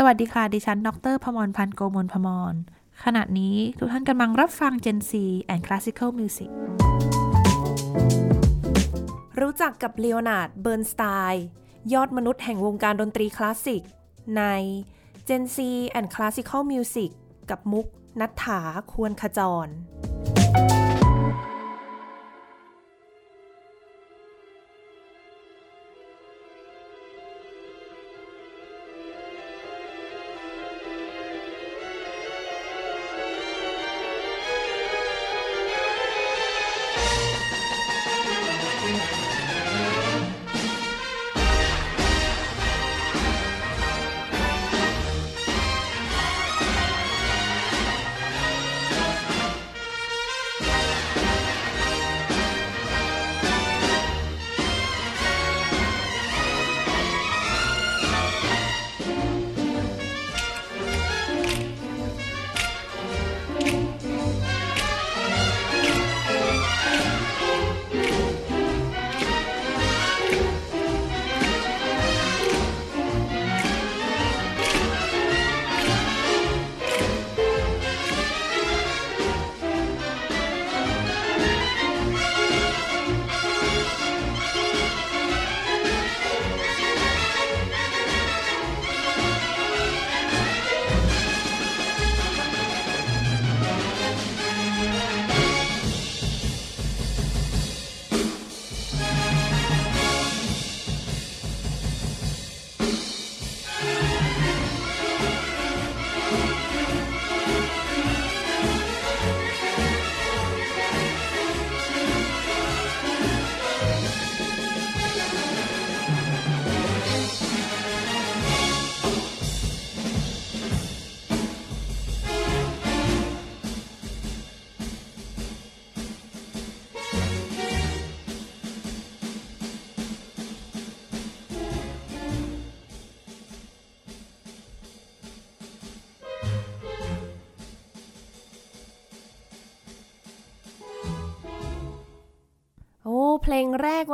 สวัสดีค่ะ ดิฉัน ดร พมรพันธ์โกมลพมร ขณะนี้ทุกท่านกำลังรับฟัง Gen Z and Classical Music รู้จักกับ Leonard Bernstein ยอดมนุษย์แห่งวงการดนตรีคลาสสิก ใน Gen Z and Classical Music กับมุกนัฐถาควรขจร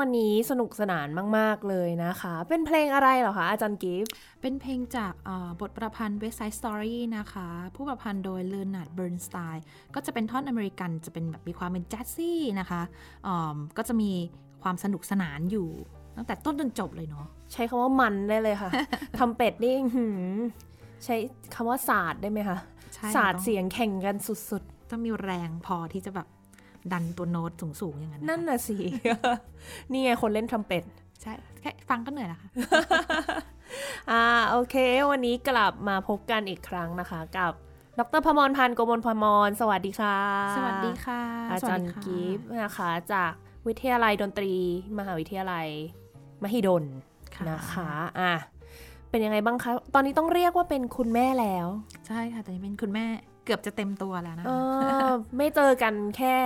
วันนี้สนุกสนานมาก ๆ เลยนะคะ เป็นเพลงอะไรเหรอคะอาจารย์กิฟต์เป็นเพลงจากเอ่อบทประพันธ์ West Side Story นะคะ ผู้ประพันธ์โดยเล o นาร์ดเบิร์นสไตน์ก็จะเป็นท่อนอเมริกันจะเป็นแบบมีความเป็นแจ๊สซี่นะคะอ่อก็จะมีความสนุกสนานอยู่ตั้งแต่ต้นจนจบเลยเนาะใช้คำว่ามันได้เลยค่ะทรัมเป็ตนี่อื้อหือใช้คำว่าศาสตร์ได้ไหมคะใช่ศาสตร์ต้องเสียงแข่งกันสุดต้องมีแรงพอที่จะแบบ ดันตัวโน้ตสูงๆอย่างนั้นๆนะคะนั่นน่ะสินี่ไงคนเล่นทำเป็ดใช่แค่ฟังก็เหนื่อยแล้วค่ะอ่าโอเค วันนี้กลับมาพบกันอีกครั้งนะคะ กับดรพมรพันธ์โกมลพมรสวัสดีค่ะ สวัสดีค่ะ อาจารย์สวัสดีค่ะกิฟต์นะคะ จากวิทยาลัยดนตรี มหาวิทยาลัย มหิดลค่ะนะคะอะเป็นยังไงบ้างคะ ตอนนี้ต้องเรียกว่าเป็นคุณแม่แล้ว ใช่ค่ะแต่นี่เป็นคุณแม่ เกือบจะเต็มตัวแล้วนะเอคะอไม่เจอกันแค่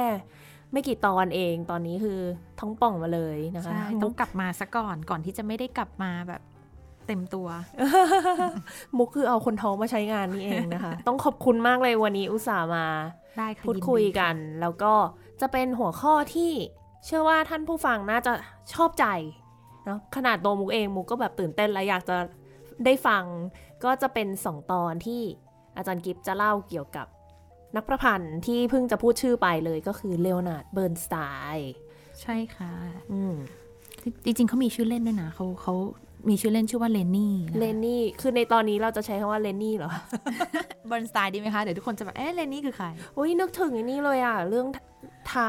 ไม่กี่ตอนเองตอนนี้คือท้องป่องมาเลยนะคะใช่ต้องกลับมาซะก่อนก่อนที่จะไม่ได้กลับมาแบบเต็มตัว มุกคือเอาคนท้องมาใช้งานนี่เองนะคะ ต้องขอบคุณมากเลยวันนี้อุตส่าห์มาได้ค่ะพูดนคุยกัน แล้วก็จะเป็นหัวข้อที่เชื่อว่าท่านผู้ฟังน่าจะชอบใจเนาะขนาดตัวมุกเองมุกก็แบบตื่นเต้นและอยากจะได้ฟัง ก็จะเป็นสองตอนที่ อาจารย์กิฟจะเล่าเกี่ยวกับนักประพันธ์ที่เพิ่งจะพูดชื่อไปเลยก็คือ Leonard Bernstein ใช่ค่ะ อืมจริงๆเขามีชื่อเล่นด้วยนะเขาเขามีชื่อเล่นชื่อว่า Lenny Lenny คือในตอนนี้เราจะใช้คำว่า Lenny หรือ Bernstein ดีไหมคะ เดี๋ยวทุกคนจะแบบ เอ๊ะ Lenny คือใครอุ้ยนึกถึงไอ้นี่เลยอะ เรื่อง Tár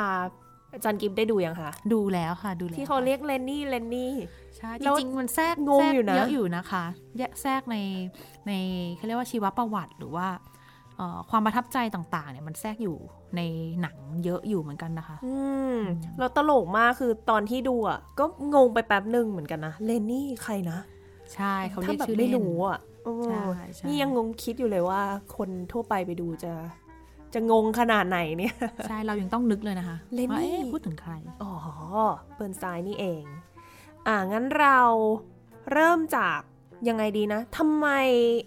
อาจารย์กิฟได้ดูยังคะ ดูแล้วค่ะ ดูแล้ว ที่เขาเรียก Lenny Lenny ใช่แล้จวริงๆมันแทรกงงแทรกอยู่นะเยอะอยู่นะคะแยกแทรกในในเขาเรียกว่าชีวประวัติหรือว่าเอ่อความประทับใจต่างๆเนี่ยมันแทรกอยู่ในหนังเยอะอยู่เหมือนกันนะคะ อืมแล้วตลกมากคือตอนที่ดูอะก็งงไปแป๊บหนึ่งเหมือนกันนะเลนนี่ใครนะ ใช่เขาเรียกถ้แบบชื่อไม่เล่นรู้อะเออใช่ใช่นี่ยังงงคิดอยู่เลยว่าคนทั่วไปไปดูจะจะงงขนาดไหนเนี่ย ใช่เรายังต้องนึกเลยนะคะเลนนี่ว่าเอ๊ะพูดถึงใคร อ๋อ Bernstein นี่เอง อ่างั้นเราเริ่มจากยังไงดีนะทำไม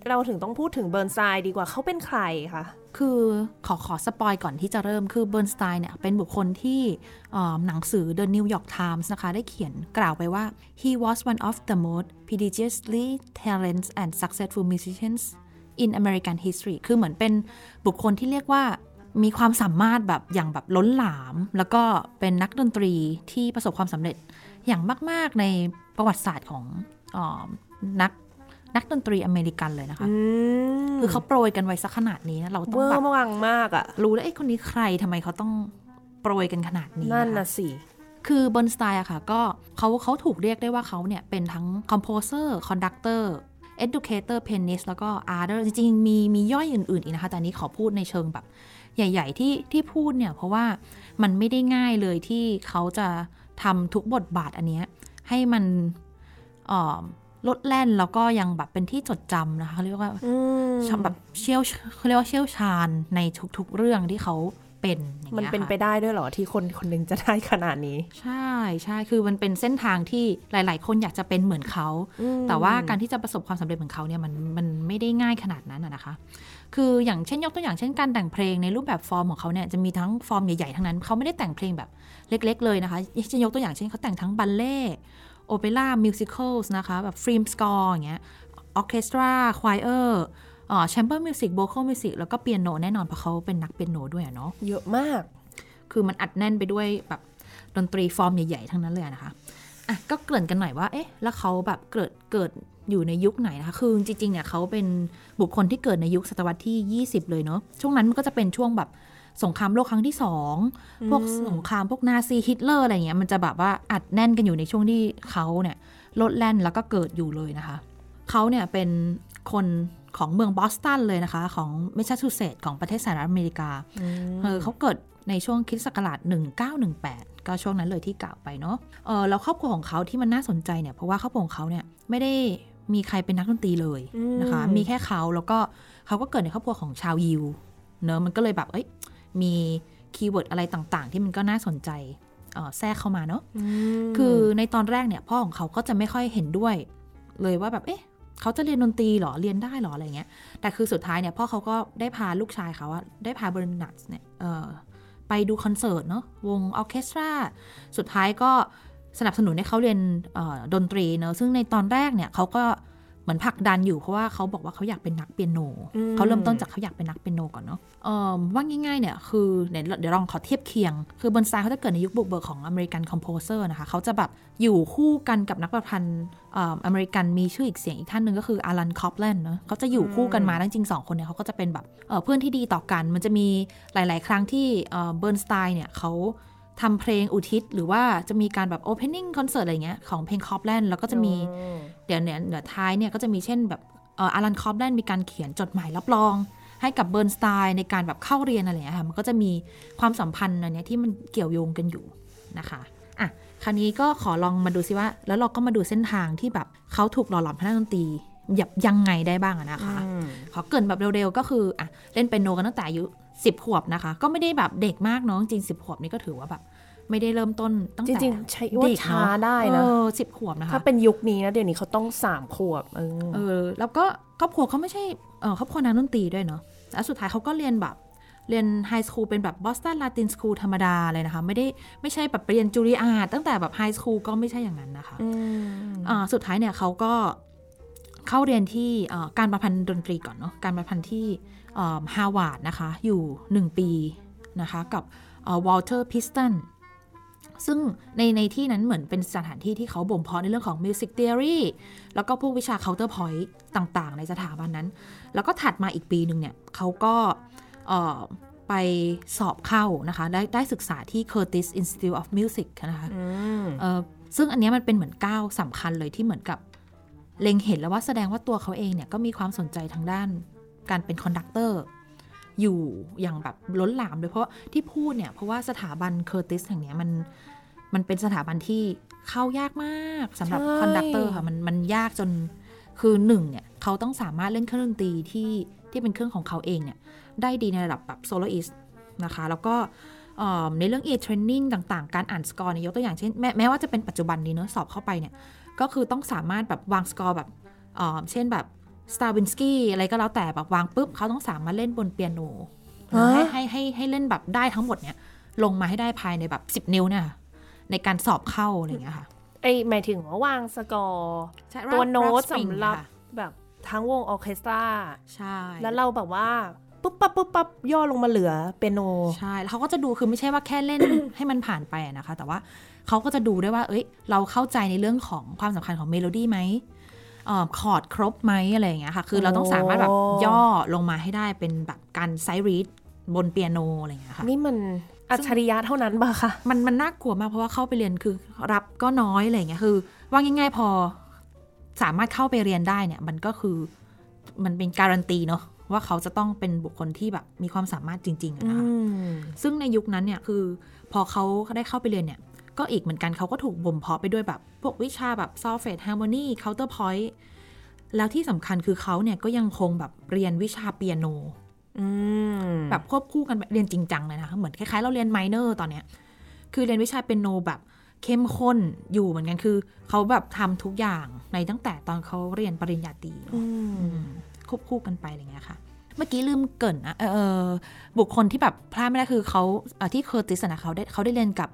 เราถึงต้องพูดถึง Bernstein ดีกว่าเขาเป็นใครคะคือขอขอ spoil ก่อนที่จะเริ่มคือ Bernstein เนี่ยเป็นบุคคลที่หนังสือ The New York Times นะคะ ได้เขียนกล่าวไปว่า he was one of the most prodigiously talented and successful musicians in American history คือเหมือนเป็นบุคคลที่เรียกว่ามีความสามารถแบบอย่างแบบล้นหลาม แล้วก็เป็นนักดนตรีที่ประสบความสำเร็จ อย่างมาก ๆ ในประวัติศาสตร์ของอนักนักดนตรีอเมริกันเลยนะคะคือเขาโปรยกันไว้สักขนาดนี้นะเราต้องแบบวังมากอะรู้แล้วไอ้คนนี้ใครทำไมเขาต้องโปรยกันขนาดนี้นั่นน่ะสิคือเบิร์นสไตน์อะค่ะ ก็เขาเขาถูกเรียกได้ว่าเขาเนี่ยเป็นทั้ง composer conductor educator pianist แล้วก็ arter จริงๆ มีมีย่อยอื่น ๆ อีกนะคะ แต่นี้ขอพูดในเชิงแบบ ใหญ่ ๆ ที่ที่พูดเนี่ย เพราะว่ามันไม่ได้ง่ายเลยที่เขาจะ ทำทุกบทบาทอันเนี้ยให้มันลดแล่นแล้วก็ยังแบบเป็นที่จดจำนะคะเขาเรียกว่าแบบเชี่ยวเขาเรียกว่าเชี่ยวชาญในทุกๆเรื่องที่เขาเป็นมันเป็นไปได้ด้วยหรอที่คนคนนึงจะได้ขนาดนี้ ใช่ใช่คือมันเป็นเส้นทางที่หลาย ๆ คนอยากจะเป็นเหมือนเขา แต่ว่าการที่จะประสบความสำเร็จเหมือนเขาเนี่ยมันมันไม่ได้ง่ายขนาดนั้นนะคะ คืออย่างเช่นยกตัวอย่างเช่นการแต่งเพลงในรูปแบบฟอร์มของเขาเนี่ยจะมีทั้งฟอร์มใหญ่ ๆ ทั้งนั้นเขาไม่ได้แต่งเพลงแบบ เล็กๆเลยนะคะเช่นยกตัวอย่างเช่นเขาแต่งทั้งบัลเลต์โอเปร่า musical นะคะ แบบ film score อย่างเงี้ยออร์เคสตรา choir chamber music vocal music แล้วก็เปียโนแน่นอนเพราะเขาเป็นนักเปียโนด้วยเนาะเยอะมาก คือมันอัดแน่นไปด้วยแบบดนตรีฟอร์มใหญ่ๆ ทั้งนั้นเลยนะคะอะก็เกริ่นกันหน่อยว่าเอ๊ะแล้วเขาแบบเกิดเกิดอยู่ในยุคไหนนะคะคือจริงๆเนี่ยเขาเป็นบุคคลที่เกิดในยุคศตวรรษที่ 20 เลยเนาะช่วงนั้นมันก็จะเป็นช่วงแบบ สงครามโลกครั้งที่สองพวกสงครามพวกนาซีฮิตเลอร์อะไรเงี้ยมันจะแบบว่าอัดแน่นกันอยู่ในช่วงที่เขาเนี่ยโลดแล่นแล้วก็เกิดอยู่เลยนะคะเขาเนี่ยเป็นคนของเมืองบอสตันเลยนะคะ ของแมสซาชูเซตส์ของประเทศสหรัฐอเมริกาเออเขาเกิดในช่วงคริสต์ศักราช1918 ก็ช่วงนั้นเลยที่กล่าวไปเนาะเออแล้วครอบครัวของเขาที่มันน่าสนใจเนี่ยเพราะว่าครอบครัวของเขาเนี่ยไม่ได้มีใครเป็นนักดนตรีเลยนะคะ มีแค่เขาแล้วก็เขาก็เกิดในครอบครัวของชาวยิวเนอะมันก็เลยแบบเอ้ย มี keyword อะไรต่างๆ ที่มันก็น่าสนใจแทรกเข้ามาเนาะคือในตอนแรกเนี่ยพ่อของเขาก็จะไม่ค่อยเห็นด้วย เลยว่าแบบเอ๊ะเขาจะเรียนดนตรีหรอเรียนได้หรออะไรเงี้ย แต่คือสุดท้ายเนี่ยพ่อเขาก็ได้พาลูกชายเขาอะได้พาเบิร์นสไตน์เนี่ยไปดูคอนเสิร์ตเนาะวงออร์เคสตราสุดท้ายก็สนับสนุนให้เขาเรียนดนตรีเนาะซึ่งในตอนแรกเนี่ยเขาก็ เหมือนผลักดันอยู่เพราะว่าเขาบอกว่าเขาอยากเป็นนักเปียโนเขาเริ่มต้นจากเขาอยากเป็นนักเปียโนก่อนเนาะว่าง่ายๆเนี่ยคือเดี๋ยวลองขอเทียบเคียง คือเบิร์นสไตน์เขาจะเกิดในยุคบุกเบิกของ American composer นะคะเขาจะแบบอยู่คู่กันกับนักประพันธ์อเมริกันมีชื่ออีกเสียงอีกท่านหนึ่งก็คืออารอนคอปแลนด์เนาะเขาจะอยู่คู่กันมาจริงๆสองคนเนี่ยเขาก็จะเป็นแบบเพื่อนที่ดีต่อกัน มันจะมีหลาย ๆ ครั้งที่เบิร์นสไตน์เนี่ยเขา ทำเพลงอุทิศ หรือว่าจะมีการแบบ opening concert อะไรเงี้ยของเพลงคอปแลนด์แล้วก็จะมีเดี๋ยวเนี่ยเดี๋ยวท้ายเนี่ยก็จะมีเช่นแบบอารอนคอปแลนด์มีการเขียนจดหมายรับรอง ให้กับเบิร์นสไตน์ในการแบบเข้าเรียนอะไรเงี้ยค่ะมันก็จะมีความสัมพันธ์อันนี้ที่มันเกี่ยวโยงกันอยู่นะคะอะคราวนี้ก็ขอลองมาดูซิว่า แล้วเราก็มาดูเส้นทางที่แบบเขาถูกหล่อหลอมทางด้านดนตรียับยังไงได้บ้างนะคะ ขอเกินแบบเร็วๆ ก็คืออะเล่นเป็นโนกันตั้งแต่อายุ สิบขวบนะคะ ก็ไม่ได้แบบเด็กมากเนาะจริงสิบขวบนี่ก็ถือว่าแบบ ไม่ได้เริ่มต้นตั้งแต่จริงๆใช้ว่าช้าได้นะสิบขวบนะคะถ้าเป็นยุคนี้นะเดี๋ยวนี้เขาต้องสามขวบเออแล้วก็ครอบครัวเขาไม่ใช่เออครอบครัวนักดนตรีด้วยเนาะแล้วสุดท้ายเขาก็เรียนแบบเรียน high school เป็นแบบ Boston Latin School ธรรมดาเลยนะคะ ไม่ได้ไม่ใช่แบบเรียนจูริอาตั้งแต่แบบ high school ก็ไม่ใช่อย่างนั้นนะคะอ่าสุดท้ายเนี่ยเขาก็เข้าเรียนที่การประพันธ์ดนตรีก่อนเนาะการประพันธ์ที่ ฮาร์วาร์ดนะคะ อยู่ 1 ปีนะคะ กับวอลเตอร์พิสตันซึ่งในในที่นั้นเหมือนเป็นสถานที่ที่เขาบ่มเพาะในเรื่องของ Music Theory แล้วก็พวกวิชา Counterpoint ต่างๆ ในสถาบันนั้น แล้วก็ถัดมาอีกปีหนึ่งเนี่ยเขาก็ไปสอบเข้านะคะ ได้ได้ศึกษาที่ Curtis Institute of Music นะคะซึ่งอันนี้มันเป็นเหมือนก้าวสำคัญเลยที่เหมือนกับ เล็งเห็นแล้วว่าแสดงว่าตัวเขาเองเนี่ยก็มีความสนใจทางด้าน การเป็น conductor อยู่อย่างแบบล้นหลามเลยเพราะที่พูดเนี่ย เพราะว่าสถาบันเคอร์ติสแห่งนี้มันมันเป็นสถาบันที่เข้ายากมากสำหรับ conductor ค่ะมันมันยากจนคือหนึ่งเนี่ยเขาต้องสามารถเล่นเครื่องดนตรีที่ที่เป็นเครื่องของเขาเองเนี่ย ได้ดีในระดับแบบ soloist นะคะ แล้วก็ในเรื่อง ear training ต่างๆ การอ่านสกอร์เนี่ยยกตัวอย่างเช่นแม้แม้ว่าจะเป็นปัจจุบันนี้เนอะสอบเข้าไปเนี่ย ก็คือต้องสามารถแบบวางสกอร์แบบเอ่อเช่นแบบ สตาร์วินสกี้อะไรก็แล้วแต่แบบวางปุ๊บเขาต้องสามารถเล่นบนเปียโนฮะให้ให้ให้ให้เล่นแบบได้ทั้งหมดเนี่ย ลงมาให้ได้ภายในแบบ 10 นิ้วเนี่ยค่ะในการสอบเข้าอะไรอย่างเงี้ยค่ะไอหมายถึงว่าวางสกอร์ใช่ตัว Rock- โน้ต Rock Spring สำหรับค่ะแบบทั้งวงออร์เคสตราใช่ แล้วเราแบบว่าปุ๊บปั๊บปุ๊บปั๊บย่อลงมาเหลือเปียโน ใช่แล้วเขาก็จะดูคือไม่ใช่ว่าแค่เล่นให้มันผ่านไปอะนะคะ แต่ว่าเขาก็จะดูด้วยว่า เอ้ย เราเข้าใจในเรื่องของความสำคัญของเมโลดี้ไหมเอ่อ คอร์ดครบไหมอะไรอย่างเงี้ยค่ะ คือเราต้องสามารถแบบโอ้ย่อลงมาให้ได้เป็นแบบการไซรีดบนเปียโนอะไรอย่างเงี้ยค่ะ นี่มันอัจฉริยะเท่านั้นป่ะคะมันมันน่ากลัวมากเพราะว่าเข้าไปเรียนคือรับก็น้อยอะไรอย่างเงี้ยคือ ว่าง่ายๆพอสามารถเข้าไปเรียนได้เนี่ย มันก็คือมันเป็นการันตีเนาะว่าเขาจะต้องเป็นบุคคลที่แบบมีความสามารถจริงๆอะนะคะซึ่งในยุคนั้นเนี่ยคือ พอเขาได้เข้าไปเรียนเนี่ย ก็อีกเหมือนกันเขาก็ถูกบ่มเพาะไปด้วยแบบ พวกวิชาแบบ solfege harmony counterpoint แล้วที่สำคัญคือเขาเนี่ยก็ยังคงแบบเรียนวิชาเปียโนอืมแบบควบคู่กันเรียนจริงจังเลยนะคะเหมือนคล้ายๆ เราเรียน minor ตอนเนี้ย คือเรียนวิชาเปียโนแบบเข้มข้นอยู่เหมือนกันคือเขาแบบทำทุกอย่างในตั้งแต่ตอนเขาเรียนปริญญาตรีเนอะอืมอืมควบคู่กันไปอะไรเงี้ยค่ะ เมื่อกี้ลืมเกริ่นนะเออเออบุคคลที่แบบพลาดไม่ได้คือเขาเอ่อที่เคอร์ติสนะเขาได้เขาได้เรียนกับ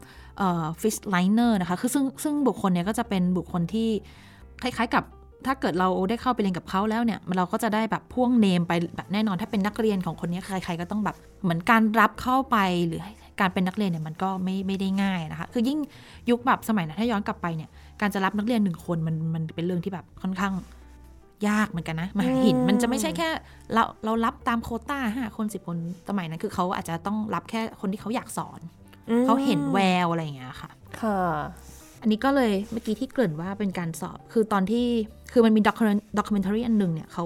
ฟริตซ์ ไรเนอร์นะคะ คือซึ่งซึ่งบุคคลเนี้ยก็จะเป็นบุคคลที่คล้ายๆกับถ้าเกิดเราได้เข้าไปเรียนกับเขาแล้วเนี่ยเราก็จะได้แบบพ่วงเนมไปแบบแน่นอนถ้าเป็นนักเรียนของคนนี้ใครๆก็ต้องแบบเหมือนการรับเข้าไปหรือการเป็นนักเรียนเนี่ยมันก็ไม่ไม่ได้ง่ายนะคะ คือยิ่งยุคแบบสมัยนั้นถ้าย้อนกลับไปเนี่ยการจะรับนักเรียนหนึ่งคนมันมันเป็นเรื่องที่แบบค่อนข้างยากเหมือนกันนะมหาหินมันจะไม่ใช่แค่ เราเรารับตามโคต้าห้าคนสิบคนสมัยนั้นคือเขาอาจจะต้องรับแค่คนที่เขาอยากสอน เขาเห็นแววอะไรอย่างเงี้ยค่ะ ค่ะ อันนี้ก็เลยเมื่อกี้ที่เกริ่นว่าเป็นการสอบ คือตอนที่คือมันมี doc documentary อันหนึ่งเนี่ยเขา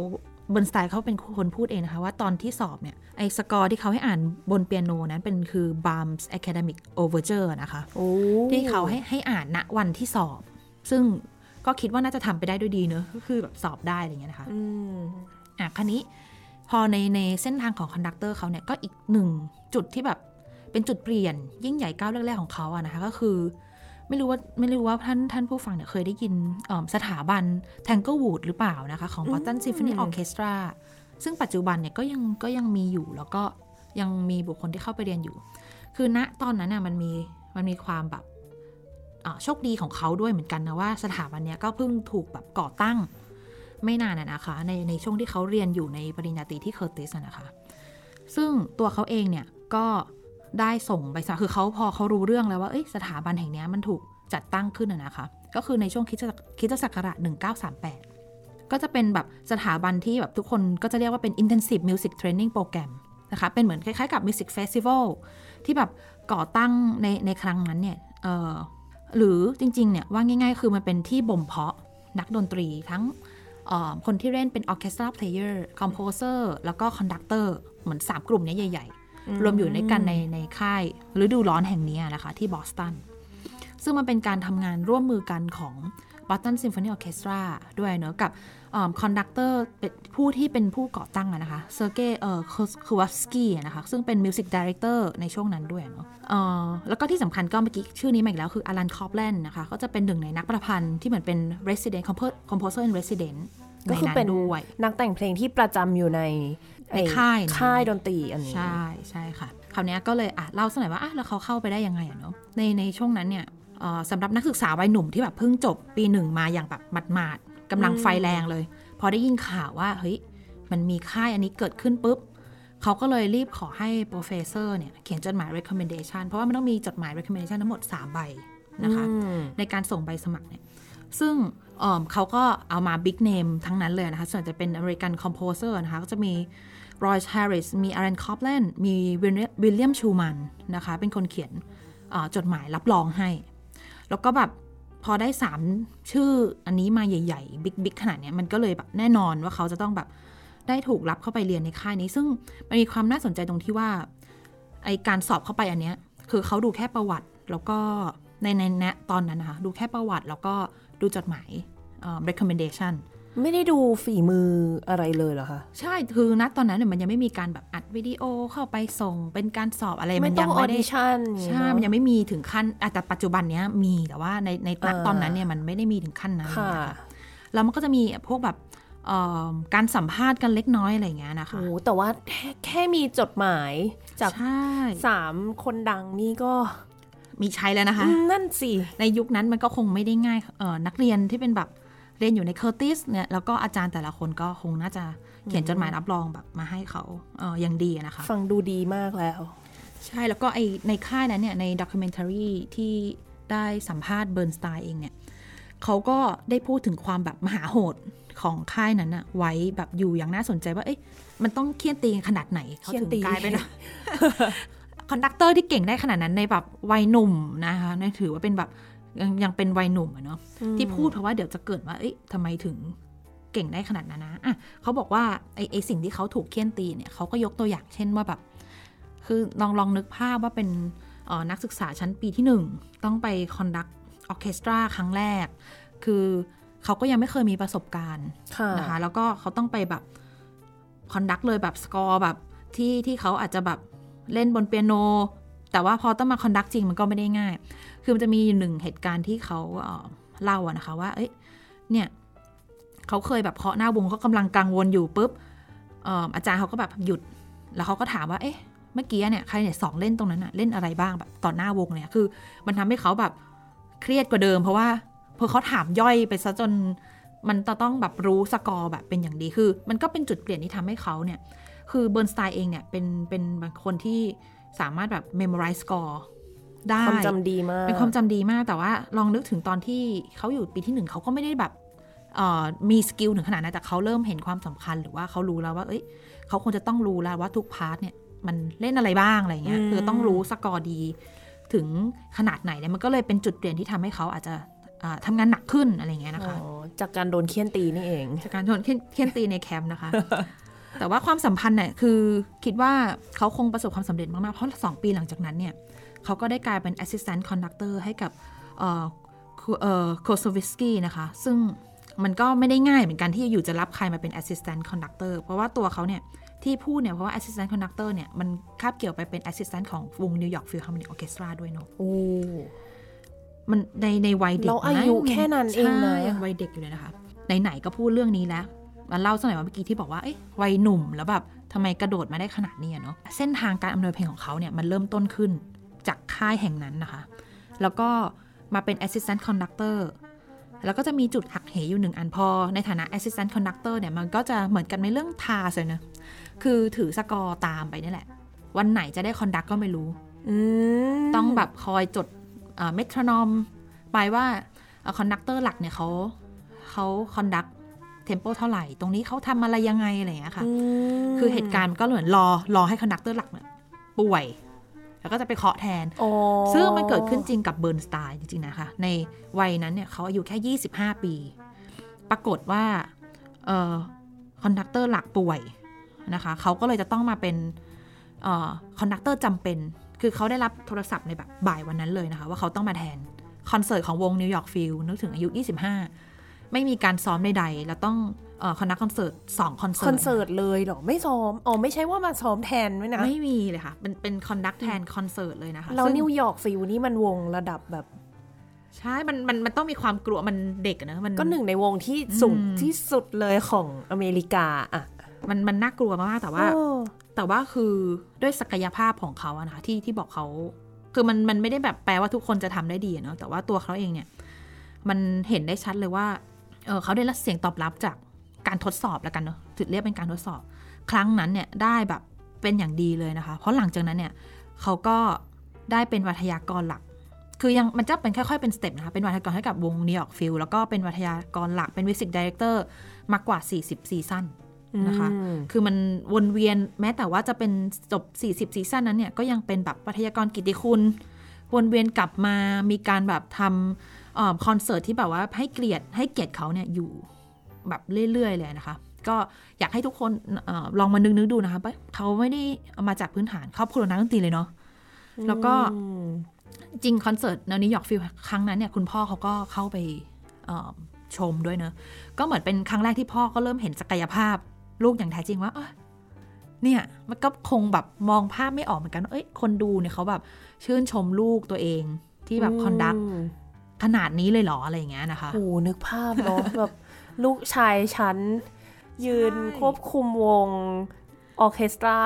เบิร์นสไตน์เขาเป็นคนพูดเองนะคะ ว่าตอนที่สอบเนี่ย ไอ้สกอร์ที่เขาให้อ่านบนเปียโนนั้นเป็นคือ Brahms Academic Overture นะคะโอ้ที่เขาให้ให้อ่านณวันที่สอบ ซึ่งก็คิดว่าน่าจะทำไปได้ด้วยดีเนอะก็คือแบบสอบได้อะไรอย่างเงี้ยนะคะอืมอะคราวนี้พอในในเส้นทางของ conductor เขาเนี่ยก็อีกหนึ่งจุดที่แบบ เป็นจุดเปลี่ยนยิ่งใหญ่ก้าวแรก ๆ ของเขาอะนะคะก็คือ ไม่รู้ว่าไม่รู้ว่าท่านท่านผู้ฟังเนี่ยเคยได้ยินเอิ่มสถาบัน t a n g l e w o o d หรือเปล่านะคะ ของ Boston Symphony Orchestra ซึ่งปัจจุบันเนี่ยก็ยังก็ยังมีอยู่แล้วก็ยังมีบุคคลที่เข้าไปเรียนอยู่ คือณตอนนั้นน่ะมันมีมันมีความแบบอ่าโชคดีของเขาด้วยเหมือนกันนะว่าสถาบันเนี้ยก็เพิ่งถูกแบบก่อตั้งไม่นานอะนะคะในในช่วงที่เขาเรียนอยู่ในปริญญาตรีที่เคอร์ติสอะนะคะ ซึ่งตัวเขาเองเนี่ยก็ ได้ส่งใบสมัครคือเขาพอเขารู้เรื่องแล้วว่าสถาบันแห่งนี้มันถูกจัดตั้งขึ้นนะคะ ก็คือในช่วงคริสตคริสตศักราช1938 ก็จะเป็นแบบสถาบันที่แบบทุกคนก็จะเรียกว่าเป็น intensive music training program นะคะ เป็นเหมือนคล้ายๆกับ music festival ที่แบบก่อตั้งในในครั้งนั้นเนี่ยหรือจริง ๆ เนี่ยว่าง่ายๆ คือมันเป็นที่บ่มเพาะนักดนตรีทั้งคนที่เล่นเป็นออ c เคสตราเพลเยอร์คอมโพเซอร์แล้วก็คอนดักเตอร์เหมือน 3 กลุ่มนี้ใหญ่ ๆ รวมอยู่ในกันในในค่ายฤดูร้อนแห่งนี้นะคะ ที่บอสตัน ซึ่งมันเป็นการทำงานร่วมมือกันของ Boston Symphony Orchestra ด้วยเนอะกับ conductor เป็นผู้ที่เป็นผู้ก่อตั้งอะนะคะเซอร์เกย์เอ่อคูเซวิตสกีนะคะซึ่งเป็น music director ในช่วงนั้นด้วยเนาะเอ่อแล้วก็ที่สำคัญก็เมื่อกี้ชื่อนี้มาอีกแล้วคือแอรอนคอปแลนด์นะคะ ก็จะเป็นหนึ่งในนักประพันธ์ที่เหมือนเป็น resident composer in residence ก็คือเป็นใด้วยนักแต่งเพลงที่ประจำอยู่ใน ในค่ายนั้นค่ายดนตรีอันนี้ ใช่ใช่ค่ะ คราวเนี้ยก็เลยอะเล่าสักหน่อยว่าอะแล้วเขาเข้าไปได้ยังไงอะเนาะในในช่วงนั้นเนี่ยเอ่อสำหรับนักศึกษาวัยหนุ่มที่แบบเพิ่งจบปีหนึ่งมาอย่างแบบหมาดๆกำลังไฟแรงเลย พอได้ยินข่าวว่าเฮ้ยมันมีค่ายอันนี้เกิดขึ้นปุ๊บเขาก็เลยรีบขอให้ professor เนี่ยเขียนจดหมาย recommendation เพราะว่ามันต้องมีจดหมาย recommendation ทั้งหมด 3 ใบนะคะอืมในการส่งใบสมัครเนี่ยซึ่งเอิ่มเขาก็เอามา big name ทั้งนั้นเลยนะคะ ส่วนจะเป็น American composer นะคะ ก็จะมี รอยส์แฮร์ริสมีแอรอนคอปแลนด์มีวิลเลียมชูมันนะคะ เป็นคนเขียนจดหมายรับรองให้ แล้วก็แบบพอได้ 3 ชื่ออันนี้มาใหญ่ ๆ big big ขนาดนี้มันก็เลยแบบแน่นอนว่าเขาจะต้องแบบได้ถูกรับเข้าไปเรียนในค่ายนี้ ซึ่งมันมีความน่าสนใจตรงที่ว่าไอการสอบเข้าไปอันเนี้ยคือเขาดูแค่ประวัติแล้วก็ในในณตอนนั้นนะคะ ดูแค่ประวัติแล้วก็ดูจดหมาย recommendation ไม่ได้ดูฝีมืออะไรเลยเหรอคะ ใช่คือณตอนนั้นเนี่ยมันยังไม่มีการแบบอัดวิดีโอเข้าไปส่งเป็นการสอบอะไรไม่มันต้ยัองงออไม่ได้ดิชั่นใช่ มันยังไม่มีถึงขั้นอะแต่ปัจจุบันเนี้ยมีแต่ว่าในในณอ่าตอนนั้นเนี่ยมันไม่ได้มีถึงขั้นนั้นค่ะนะคะแล้วมันก็จะมีพวกแบบเอ่อการสัมภาษณ์กันเล็กน้อยอะไรอย่างเงี้ยนะคะโอ้แต่ว่าแค่แค่มีจดหมายจากใช่สามคนดังนี่ก็มีใช้แล้วนะคะอืมนั่นสิ ในยุคนั้นมันก็คงไม่ได้ง่ายเอ่อนักเรียนที่เป็นแบบ เรียนอยู่ในเคอร์ติสเนี่ยแล้วก็อาจารย์แต่ละคนก็คงน่าจะเขียนจดหมายรับรองแบบมาให้เขาเอออย่างดีอะนะคะ ฟังดูดีมากแล้ว ใช่แล้วก็ไอในค่ายนั้นเนี่ยใน documentary ที่ได้สัมภาษณ์เบิร์นสไตน์เองเนี่ยเขาก็ได้พูดถึงความแบบมหาโหดของค่ายนั้นอะไว้แบบอยู่อย่างน่าสนใจว่าเอ๊ะมันต้องเฆี่ยนตีกันขนาดไหนเขาเคี่ยนถึงตีกลายเป็น conductor ที่เก่งได้ขนาดนั้นในแบบวัยหนุ่มนะคะนี่ถือว่าเป็นแบบ ยังยังเป็นวัยหนุ่มอะเนาะที่พูดเพราะว่าเดี๋ยวจะเกิดว่าเอ๊ะทำไมถึงเก่งได้ขนาดนั้นนะอะเขาบอกว่าไอ้ไอ้สิ่งที่เขาถูกเฆี่ยนตีเนี่ยเขาก็ยกตัวอย่างเช่นว่าแบบ คือลองลองนึกภาพว่าเป็นเอ่อนักศึกษาชั้นปีที่หนึ่งต้องไป conduct orchestra ครั้งแรก คือเขาก็ยังไม่เคยมีประสบการณ์ค่ะนะคะแล้วก็เขาต้องไปแบบ conduct เลยแบบสกอร์แบบที่ที่เขาอาจจะแบบเล่นบนเปียโน แต่ว่าพอต้องมา conduct จริงมันก็ไม่ได้ง่าย คือมันจะมีหนึ่งเหตุการณ์ที่เขาเล่าอะนะคะว่า เอ้ย เนี่ยเขาเคยแบบเคาะหน้าวงเขากำลังกังวลอยู่ปุ๊บอ่ออาจารย์เขาก็แบบหยุด แล้วเขาก็ถามว่า เอ๊ะ เมื่อกี้เนี่ย clarinet สองเล่นตรงนั้นอะเล่นอะไรบ้างแบบต่อหน้าวงเนี่ยคือ มันทำให้เขาแบบเครียดกว่าเดิม เพราะว่าพอเขาถามย่อยไปซะจนมันต้องแบบรู้สกอร์แบบเป็นอย่างดีคือ มันก็เป็นจุดเปลี่ยนที่ทำให้เขาเนี่ย คือเบิร์นสไตน์เองเนี่ยเป็นเป็นบางคนที่สามารถแบบ memorize score ได้ความจำดีมาก เป็นความจำดีมากแต่ว่าลองนึกถึงตอนที่เขาอยู่ปีที่หนึ่งเขาก็ไม่ได้แบบเอ่อมี skill ถึงขนาดนั้นแต่เขาเริ่มเห็นความสำคัญหรือว่าเขารู้แล้วว่า เอ้ยเขาควรจะต้องรู้แล้วว่าทุก part เนี่ยมันเล่นอะไรบ้างอะไรเงี้ยอืมคือต้องรู้สกอร์ดี ถึงขนาดไหนเนี่ยมันก็เลยเป็นจุดเปลี่ยนที่ทำให้เขาอาจจะอ่าทำงานหนักขึ้นอะไรเงี้ยนะคะอ๋อจากการโดนเฆี่ยนตีนี่เอง จากการโดนเฆี่ยนเฆี่ยนตีในแคมป์นะคะ แต่ว่าความสัมพันธ์เนี่ยคือคิดว่าเขาคงประสบความสำเร็จมากๆเพราะสองปีหลังจากนั้นเนี่ย เขาก็ได้กลายเป็น assistant conductor ให้กับเอ่อคูเอ่อคูเซวิตสกีนะคะ ซึ่งมันก็ไม่ได้ง่ายเหมือนกันที่อยู่จะรับใครมาเป็น assistant conductor เพราะว่าตัวเขาเนี่ยที่พูดเนี่ยเพราะว่า assistant conductor เนี่ยมันคาบเกี่ยวไปเป็น assistant ของวง New York Philharmonic Orchestra ด้วยเนาะโอ้มันในในวัยเด็กแล้วอายุแค่นั้นเองนะใช่ยังวัยเด็กอยู่เลยนะคะ ไหนๆก็พูดเรื่องนี้แล้วมาเล่าสักหน่อยว่าเมื่อกี้ที่บอกว่าเอ้ยวัยหนุ่มแล้วแบบทำไมกระโดดมาได้ขนาดนี้อะเนาะเส้นทางการอำนวยเพลงของเขาเนี่ยมันเริ่มต้นขึ้น จากค่ายแห่งนั้นนะคะ แล้วก็มาเป็น assistant conductor แล้วก็จะมีจุดหักเหอยู่หนึ่งอันพอ ในฐานะ assistant conductor เนี่ย มันก็จะเหมือนกันในเรื่องทาสเลยนะ คือถือสกอร์ตามไปนี่แหละ วันไหนจะได้ conduct ก็ไม่รู้อืมต้องแบบคอยจด metronome ไปว่า conductor หลักเนี่ยเขาเขา conduct tempo เท่าไหร่ ตรงนี้เขาทำอะไรยังไงอะไรอย่างเงี้ยค่ะมคือเหตุการณ์มันก็เหมือนรอรอให้ conductor หลักเนี่ยป่วย แล้วก็จะไปเคาะแทนอ๋อซึ่งมันเกิดขึ้นจริงกับเบิร์นสไตน์จริง ๆ นะคะ ในวัยนั้นเนี่ยเขาอายุแค่ 25 ปี ปรากฏว่าเอ่อ conductor หลักป่วยนะคะเขาก็เลยจะต้องมาเป็นเอ่อ conductor จำเป็น คือเขาได้รับโทรศัพท์ในแบบบ่ายวันนั้นเลยนะคะ ว่าเขาต้องมาแทน คอนเสิร์ตของวง New York Phil นึกถึงอายุ 25 ไม่มีการซ้อมใดๆแล้วต้อง conduct คอนเสิร์ตสองคอนเสิร์ตเลยเหรอ ไม่ซ้อมอ๋อไม่ใช่ว่ามาซ้อมแทนไว้นะ ไม่มีเลยค่ะเป็นเป็น conduct แทนคอนเสิร์ตเลยนะคะแล้วซึ่ง New York Phil นี่มันวงระดับแบบ ใช่ มันมันมันต้องมีความกลัวมันเด็กอะนะมันก็หนึ่งในวงที่สูงอืมที่สุดเลยของอเมริกาอะมันมันน่ากลัวมากๆแต่ว่าโอ้แต่ว่าคือด้วยศักยภาพของเขาอะนะคะที่ที่บอกเขาคือมันมันไม่ได้แบบแปลว่าทุกคนจะทำได้ดีอะเนาะแต่ว่าตัวเขาเองเนี่ย มันเห็นได้ชัดเลยว่า เออเขาได้รับเสียงตอบรับจาก การทดสอบแล้วกันเนาะถือเรียกเป็นการทดสอบ ครั้งนั้นเนี่ยได้แบบเป็นอย่างดีเลยนะคะ เพราะหลังจากนั้นเนี่ยเขาก็ได้เป็นวัทยากรหลัก คือยังมันจะเป็นค่อยๆเป็น step นะคะ เป็นวัทยากรให้กับวง New York Phil แล้วก็เป็นวัทยากรหลักเป็น music director มากกว่า 40 season นะคะอืมคือมันวนเวียนแม้แต่ว่าจะเป็นจบ 40 season นั้นเนี่ยก็ยังเป็นแบบวัทยากรกิตติคุณ วนเวียนกลับมามีการแบบทำเอ่อคอนเสิร์ตที่แบบว่าให้เกียรติให้เกียรติเขาเนี่ยอยู่ แบบเรื่อย ๆ เลยนะคะ ก็อยากให้ทุกคนเออลองมานึกนึกๆดูนะคะว่าเขาไม่ได้เอามาจากพื้นฐานครอบครัวนักดนตรีเลยเนาะแล้วก็อืมจริงคอนเสิร์ตใน New York Phil ครั้งนั้นเนี่ยคุณพ่อเขาก็เข้าไปเอ่อชมด้วยเนอะก็เหมือนเป็นครั้งแรกที่พ่อก็เริ่มเห็นศักยภาพลูกอย่างแท้จริงว่าเอ้ยเนี่ยมันก็คงแบบมองภาพไม่ออกเหมือนกันว่าเอ้ยคนดูเนี่ยเขาแบบชื่นชมลูกตัวเองที่แบบ conduct ขนาดนี้เลยเหรออะไรอย่างเงี้ยนะคะโอ้โหนึกภาพเนาะแบบ ลูกชายฉัน ยืนควบคุมวงออร์เคสตรา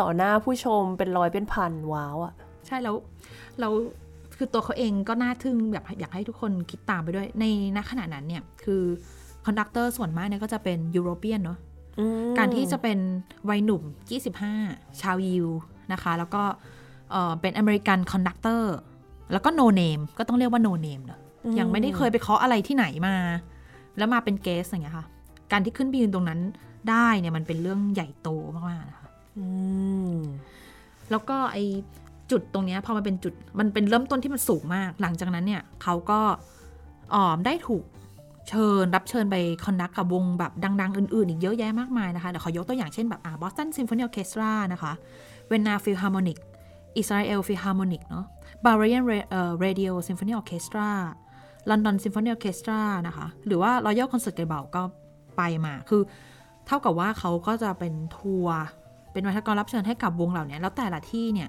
ต่อหน้าผู้ชมเป็นร้อยเป็นพันว้าวอะใช่แล้วแล้วคือตัวเขาเองก็น่าทึ่งแบบอยากให้ทุกคนคิดตามไปด้วย ในณขณะนั้นเนี่ย คือ conductor ส่วนมากเนี่ยก็จะเป็น European เนาะอืมการที่จะเป็นวัยหนุ่ม 25 ชาวยิวนะคะ แล้วก็เอ่อเป็น American conductor แล้วก็ no name ก็ต้องเรียกว่า no name เนอะยังไม่ได้เคยไปเคาะอะไรที่ไหนมา แล้วมาเป็นเกสอย่างเงี้ยค่ะ การที่ขึ้นไปยืนตรงนั้นได้เนี่ยมันเป็นเรื่องใหญ่โตมากๆนะคะอืมแล้วก็ไอจุดตรงเนี้ยพอมันเป็นจุดมันเป็นเริ่มต้นที่มันสูงมาก หลังจากนั้นเนี่ยเขาก็ออมได้ถูกเชิญรับเชิญไปคอนดักกับวงแบบดัง ๆ อื่น ๆ อีกเยอะแยะมากมายนะคะเดี๋ยวขอยกตัวอย่างเช่นแบบอ่า Boston Symphony Orchestra นะคะ Vienna Philharmonic Israel Philharmonic เนาะ Bavarian Ra- เอ่อ Radio Symphony Orchestra London Symphony Orchestra นะคะ หรือว่า Royal Concertgebouw ก็ไปมา คือเท่ากับว่าเขาก็จะเป็นทัวร์ เป็นวิทยากรรับเชิญให้กับวงเหล่านี้ แล้วแต่ละที่เนี่ย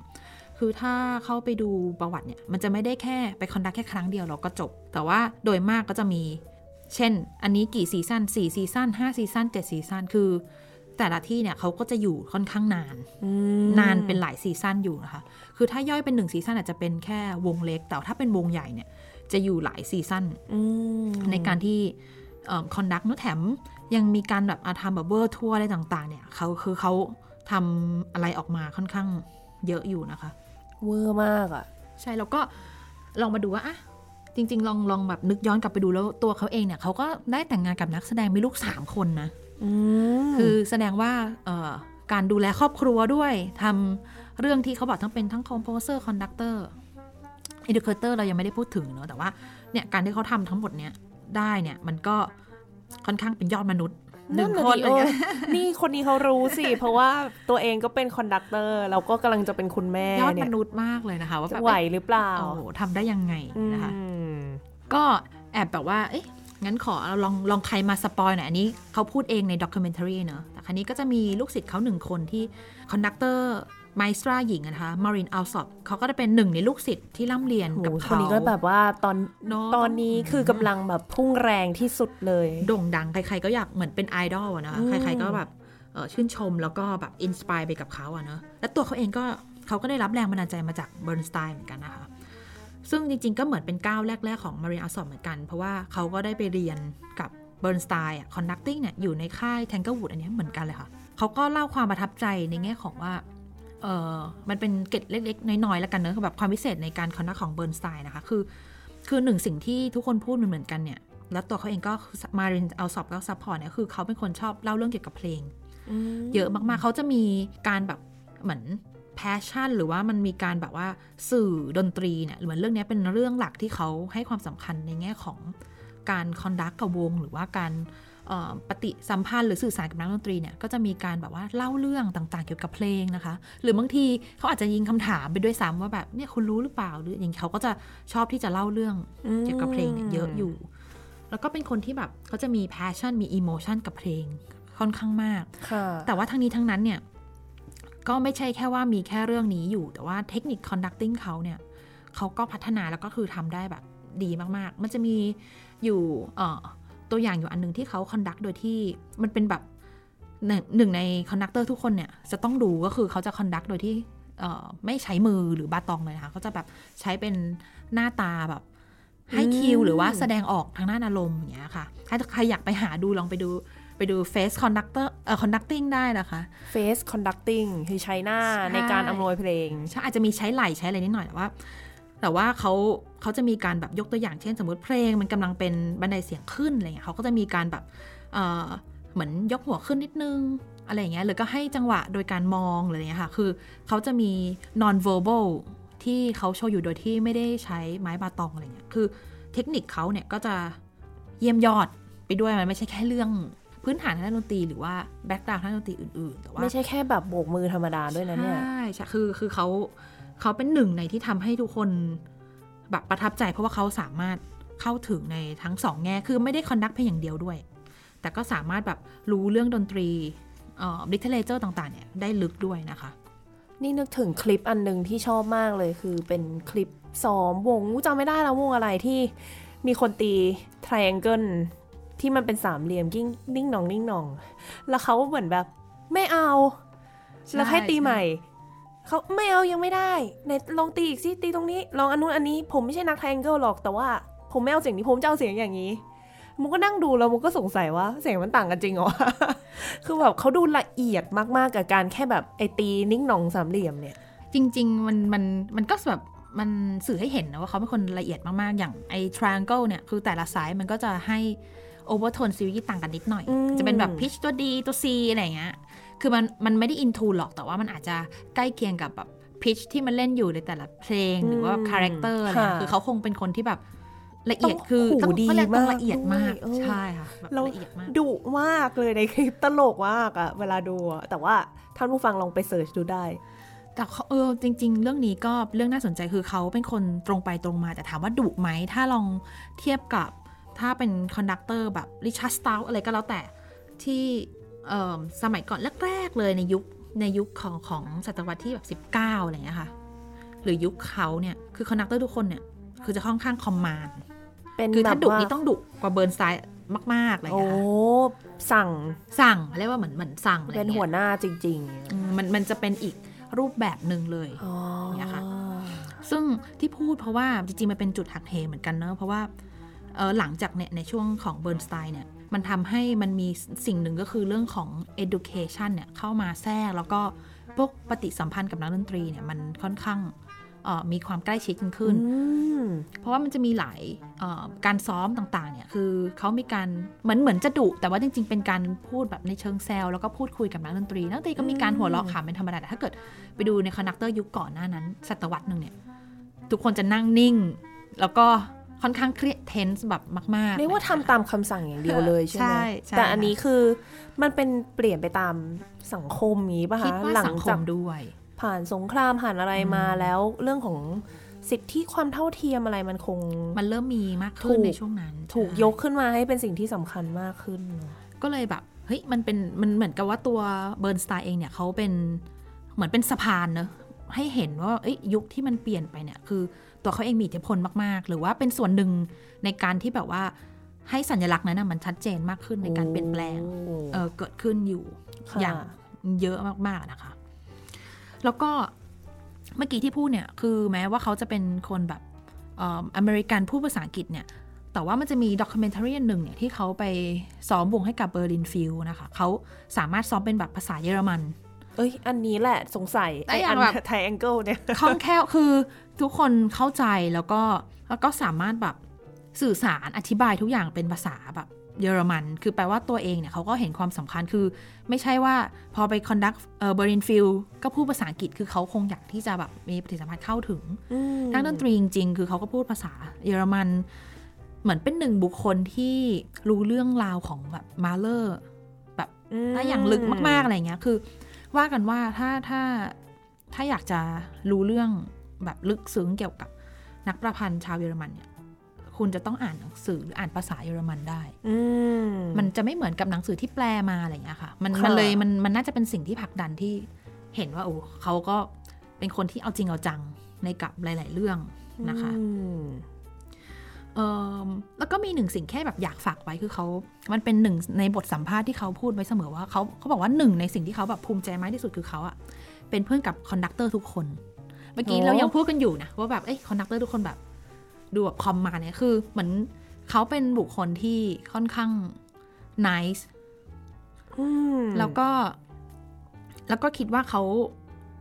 คือถ้าเข้าไปดูประวัติเนี่ย มันจะไม่ได้แค่ไป conduct แค่ครั้งเดียวเราก็จบ แต่ว่าโดยมากก็จะมี เช่น อันนี้กี่ season 4 season 5 season 7 season คือแต่ละที่เนี่ยเขาก็จะอยู่ค่อนข้างนานอืมนานเป็นหลาย season อยู่นะคะ คือถ้าย่อยเป็นหนึ่ง season อาจจะเป็นแค่วงเล็ก แต่ถ้าเป็นวงใหญ่เนี่ย จะอยู่หลาย season อืมในการที่ conduct เนอะแถมยังมีการแบบอาทำแบบ world tour อะไรต่างๆ เนี่ยเขาคือเขาทำอะไรออกมาค่อนข้างเยอะอยู่นะคะ เวอร์มากอะใช่แล้วก็ลองมาดูว่าอะจริง ๆ ลองลองแบบนึกย้อนกลับไปดูแล้วตัวเขาเองเนี่ยเขาก็ได้แต่งงานกับนักแสดงมีลูกสามคนนะอืมคือแสดงว่าเอ่อการดูแลครอบครัวด้วยทำเรื่องที่เขาบอกทั้งเป็นทั้ง composer conductor educator เรายังไม่ได้พูดถึงเนอะแต่ว่าเนี่ยการที่เขาทำทั้งหมดเนี่ยได้เนี่ยมันก็ค่อนข้างเป็นยอดมนุษย์หนึ่งคนอะดิอะไรเงี้ยเออนี่คนนี้เขารู้สิ เพราะว่าตัวเองก็เป็น conductor แล้วก็กำลังจะเป็นคุณแม่เนี่ยยอดมนุษย์มากเลยนะคะ ว่าจะแบบไหวหรือเปล่าโอ้โหทำได้ยังไงนะคะอืมก็แอบแบบว่า เอ๊ะงั้นขอลองลองใครมา spoil หน่อยอันนี้เขาพูดเองใน documentary เนอะแต่คราวนี้ก็จะมีลูกศิษย์เขาหนึ่งคนที่ conductor maestra หญิงนะคะ Marin Alsop เขาก็จะเป็นหนึ่งในลูกศิษย์ที่ร่ำเรียนกับเขานี้ก็แบบว่าตอนเนอะตอนนี้คือกำลังแบบพุ่งแรงที่สุดเลย โด่งดังใครๆก็อยากเหมือนเป็นไอดอลอะนะคะใครๆก็แบบชื่นชมแล้วก็แบบ inspire ไปกับเขาอะเนอะและตัวเขาเองก็เขาก็ได้รับแรงบันดาลใจมาจาก Bernstein เหมือนกันนะคะ ซึ่งจริงๆก็เหมือนเป็นก้าวแรก ๆ ของ Marin Alsop เหมือนกัน เพราะว่าเขาก็ได้ไปเรียนกับ Bernstein conducting เนี่ยอยู่ในค่าย Tanglewood อันนี้เหมือนกันเลยค่ะเขาก็เล่าความประทับใจในแง่ของว่า เออมันเป็นเกร็ดเล็กๆ น้อยๆแล้วกันเนอะแบบความพิเศษในการ conduct ของ Bernstein นะคะ คือ คือหนึ่งสิ่งที่ทุกคนพูดมันเหมือนกันเนี่ย แล้วตัวเขาเองก็ Marin Alsop ก็ support เนี่ยคือเขาเป็นคนชอบเล่าเรื่องเกี่ยวกับเพลง เยอะมากๆเขาจะมีการแบบเหมือน passion หรือว่ามันมีการแบบว่าสื่อดนตรีเนี่ยเหมือนเรื่องเนี้ยเป็นเรื่องหลักที่เขาให้ความสำคัญในแง่ของการ conduct กับวง หรือว่าการเอ่อ ปฏิสัมพันธ์หรือสื่อสารกับนักดนตรีเนี่ยก็จะมีการแบบว่าเล่าเรื่องต่างๆ เกี่ยวกับเพลงนะคะ หรือบางทีเขาอาจจะยิงคำถามไปด้วยซ้ำว่าแบบเนี่ยคุณรู้หรือเปล่าหรืออย่างนี้เขาก็จะชอบที่จะเล่าเรื่องเกี่ยวกับเพลงเนี่ยเยอะอยู่ แล้วก็เป็นคนที่แบบเขาจะมี passion มี emotion กับเพลงค่อนข้างมากค่ะแต่ว่าทั้งนี้ทั้งนั้นเนี่ยก็ไม่ใช่แค่ว่ามีแค่เรื่องนี้อยู่ แต่ว่าเทคนิค conducting เขาเนี่ยเขาก็พัฒนาแล้วก็คือทำได้แบบดีมากๆ มันจะมีอยู่เอ่อ ตัวอย่างอยู่อันหนึ่งที่เขา conduct โดยที่มันเป็นแบบหนึ่งหนึ่งใน conductor ทุกคนเนี่ยจะต้องดูก็คือเขาจะ conduct โดยที่เอ่อไม่ใช้มือหรือบาตองเลยนะคะเขาจะแบบใช้เป็นหน้าตาแบบให้คิวอืมหรือว่าแสดงออกทางด้านอารมณ์อย่างเงี้ยค่ะ ถ้าใครอยากไปหาดูลองไปดูไปดู face conductor เอ่อ conducting ได้นะคะ face conducting คือใช้หน้าใช่ในการอำนวยเพลงใช่อาจจะมีใช้ไหล่ใช้อะไรนิดหน่อยแต่ว่า แต่ว่าเขาเขาจะมีการแบบยกตัวอย่างเช่น สมมติเพลงมันกำลังเป็นบันไดเสียงขึ้นอะไรเงี้ยเขาก็จะมีการแบบเอ่อเหมือนยกหัวขึ้นนิดนึงอะไรอย่างเงี้ยหรือก็ให้จังหวะโดยการมองอะไรอย่างเงี้ยค่ะ คือเขาจะมี non verbal ที่เขาโชว์อยู่โดยที่ไม่ได้ใช้ไม้ baton อะไรเงี้ย คือเทคนิคเขาเนี่ยก็จะเยี่ยมยอดไปด้วยมันไม่ใช่แค่เรื่องพื้นฐานทางด้านดนตรีหรือว่า background ทางด้านดนตรีอื่นๆ แต่ว่าไม่ใช่แค่แบบโบกมือธรรมดาด้วยนะเนี่ย ใช่ใช่คือคือเขา เขาเป็นหนึ่งในที่ทำให้ทุกคนแบบประทับใจเพราะว่าเขาสามารถเข้าถึงในทั้งสองแง่คือไม่ได้ conduct เพลงอย่างเดียวด้วย แต่ก็สามารถแบบรู้เรื่องดนตรีเอ่อ literature ต่างๆเนี่ยได้ลึกด้วยนะคะ นี่นึกถึงคลิปอันหนึ่งที่ชอบมากเลยคือเป็นคลิปซ้อมวงจำไม่ได้แล้ววงอะไรที่มีคนตี triangle ที่มันเป็นสามเหลี่ยมยิ่งนิ่งหนองนิ่งหนอง แล้วเขาเหมือนแบบไม่เอา แล้วให้ตีใหม่ เขาไม่เอายังไม่ได้ในลองตีอีกสิตีตรงนี้ ลองอันนู้นอันนี้ผมไม่ใช่นักไทแองเกิลหรอกแต่ว่าผมไม่เอาเสียงนี้ผมจะเอาเสียงอย่างนี้มุกก็นั่งดูแล้วมุกก็สงสัยว่าเสียงมันต่างกันจริงเหรอ คือแบบเขาดูละเอียดมากๆกับการแค่แบบไอตีนิ่งหนองสามเหลี่ยมเนี่ย จริง ๆ มันมันมันก็แบบมันสื่อให้เห็นนะว่าเขาเป็นคนละเอียดมากๆ อย่างไอ้ triangle เนี่ย คือแต่ละสายมันก็จะให้ overtone series ต่างกันนิดหน่อยอืมจะเป็นแบบ pitch ตัว D ตัว C อะไรอย่างเงี้ย คือมันมันไม่ได้ into หรอกแต่ว่ามันอาจจะใกล้เคียงกับแบบ pitch ที่มันเล่นอยู่ในแต่ละเพลงหรือว่า character อะไรเงี้ยค่ะคือเขาคงเป็นคนที่แบบละเอียดต้องคือหูต้องดีเขาเรียกต้องมากละเอียดมากด้วยเออใช่ค่ะแบบเราละเอียดมากดุมากเลยในคลิปตลกมากอะเวลาดูอะแต่ว่าท่านผู้ฟังลองไป search ดูได้ แต่เขาเออจริง ๆ เรื่องนี้ก็เรื่องน่าสนใจคือเขาเป็นคนตรงไปตรงมาแต่ถามว่าดุไหมถ้าลองเทียบกับถ้าเป็น conductor แบบ Richard Strauss อะไรก็แล้วแต่ที่เอิ่ม สมัยก่อนแรกๆเลยในยุคในยุคของของศตวรรษที่แบบ19อะไรอย่างเงี้ยค่ะ หรือยุคเขาเนี่ยคือ conductor ทุกคนเนี่ย คือจะค่อนข้าง commandเป็นคือแบถ้าบดุว่านี่ต้องดุกว่าเบิร์นสไตล์มากๆอะไรอย่างโอ้เงี้ยค่ะสั่งสั่งเรียกว่าเหมือนเหมือนสั่งอะไรอเป็นย่างหัเงี้วยหน้าจริงอืมมันมันจะเป็นอีกรูปแบบหนึ่งเลยๆอ๋อเนี่ยค่ะซึ่งที่พูดเพราะว่าจริง ๆ มันเป็นจุดหักเหเหมือนกันเนอะเพราะว่าเออหลังจากเนี่ยในช่วงของเบิร์นสไตน์เนี่ย มันทำให้มันมีสิ่งหนึ่งก็คือเรื่องของ education เนี่ยเข้ามาแทรกแล้วก็พวกปฏิสัมพันธ์กับนักดนตรีเนี่ยมันค่อนข้างเอ่อมีความใกล้ชิดกันขึ้นอืมเพราะว่ามันจะมีหลายเอ่อการซ้อมต่างๆ เนี่ยคือเขามีการเหมือนเหมือนจะดุแต่ว่าจริง ๆ เป็นการพูดแบบในเชิงแซวแล้วก็พูดคุยกับนักดนตรี นักดนตรีก็มีการหัวเราะขำเป็นธรรมดาแต่ถ้าเกิดไปดูใน conductor ยุคก่อนหน้านั้นศตวรรษหนึ่งเนี่ยทุกคนจะนั่งนิ่ง แล้วก็ ค่อนข้างเครียด tense แบบมากๆเรียกว่าทำตามคำสั่งอย่างเดียวเลยใช่ไหมใช่ใช่แต่อันนี้คือมันเป็นเปลี่ยนไปตามสังคมนี้ป่ะคิดคะว่าหลัสังคจากมด้วย ผ่านสงครามผ่านอะไรมาแล้วเรื่องของสิทธิความเท่าเทียมอะไรมันคง มันเริ่มมีมากขึ้นถูกในช่วงนั้น ถูกใช่ยกขึ้นมาให้เป็นสิ่งที่สำคัญมากขึ้นเนอะก็เลยแบบเฮ้ยมันเป็นมันเหมือนกับว่าตัวเบิร์นสไตน์เองเนี่ยเขาเป็นเหมือนเป็นสะพานเนอะให้เห็นว่าเอ้ยยุคที่มันเปลี่ยนไปเนี่ยคือ ตัวเขาเองมีอิทธิพลมาก ๆ หรือว่าเป็นส่วนหนึ่งในการที่แบบว่าให้สัญลักษณ์นั้นนะมันชัดเจนมากขึ้นในการเปลี่ยนแปลงโอ้เออเกิดขึ้นอยู่ค่ะอย่างเยอะมาก ๆ นะคะ แล้วก็เมื่อกี้ที่พูดเนี่ยคือแม้ว่าเขาจะเป็นคนแบบเอ่ออเมริกันพูดภาษาอังกฤษเนี่ย แต่ว่ามันจะมีด็อกิเมนทารีหนึ่งเนี่ยที่เขาไปซ้อมวงให้กับเบอร์ลินฟิลนะคะเขาสามารถซ้อมเป็นแบบภาษาเยอรมัน เอ้ย อันนี้แหละสงสัยแต่ไออย่าอังนแบบไทแองเกิลเนี่ยคล่องแคล่วคือทุกคนเข้าใจแล้วก็แล้วก็สามารถแบบสื่อสารอธิบายทุกอย่างเป็นภาษาแบบเยอรมัน คือแปลว่าตัวเองเนี่ยเขาก็เห็นความสำคัญคือ ไม่ใช่ว่าพอไป conduct เอ่อ Berlin Phil ก็พูดภาษาอังกฤษคือเขาคงอยากที่จะแบบมีปฏิสัมพันธ์เข้าถึงอืมทางดนตรีจริงๆ คือเขาก็พูดภาษาเยอรมัน เหมือนเป็นหนึ่งบุคคลที่รู้เรื่องราวของแบบ Mahler อืมถ้าอย่างลึกมากๆอะไรเงี้ย คือ ว่ากันว่าถ้าถ้าถ้าอยากจะรู้เรื่องแบบลึกซึ้งเกี่ยวกับนักประพันธ์ชาวเยอรมันเนี่ย คุณจะต้องอ่านหนังสือหรืออ่านภาษาเยอรมันได้ อืมมันจะไม่เหมือนกับหนังสือที่แปลมาอะไรเงี้ยค่ะ มันค่ะมันเลยมันมันน่าจะเป็นสิ่งที่ผลักดันที่เห็นว่าโอ้เขาก็เป็นคนที่เอาจริงเอาจังในกับหลาย ๆ เรื่องนะคะอืมเออ แล้วก็มีหนึ่งสิ่งแค่แบบอยากฝากไว้คือเขา มันเป็นหนึ่งในบทสัมภาษณ์ที่เขาพูดไว้เสมอว่าเขาเขาบอกว่าหนึ่งในสิ่งที่เขาแบบภูมิใจมากที่สุดคือเขาอะเป็นเพื่อนกับ conductor ทุกคน เมื่อกี้โอ้เรายังพูดกันอยู่นะว่าแบบเอ้ย conductor ทุกคนแบบ ดูแบบคอมมาเนี่ยคือเหมือนเขาเป็นบุคคลที่ค่อนข้าง nice อืมแล้วก็ แล้วก็คิดว่าเขา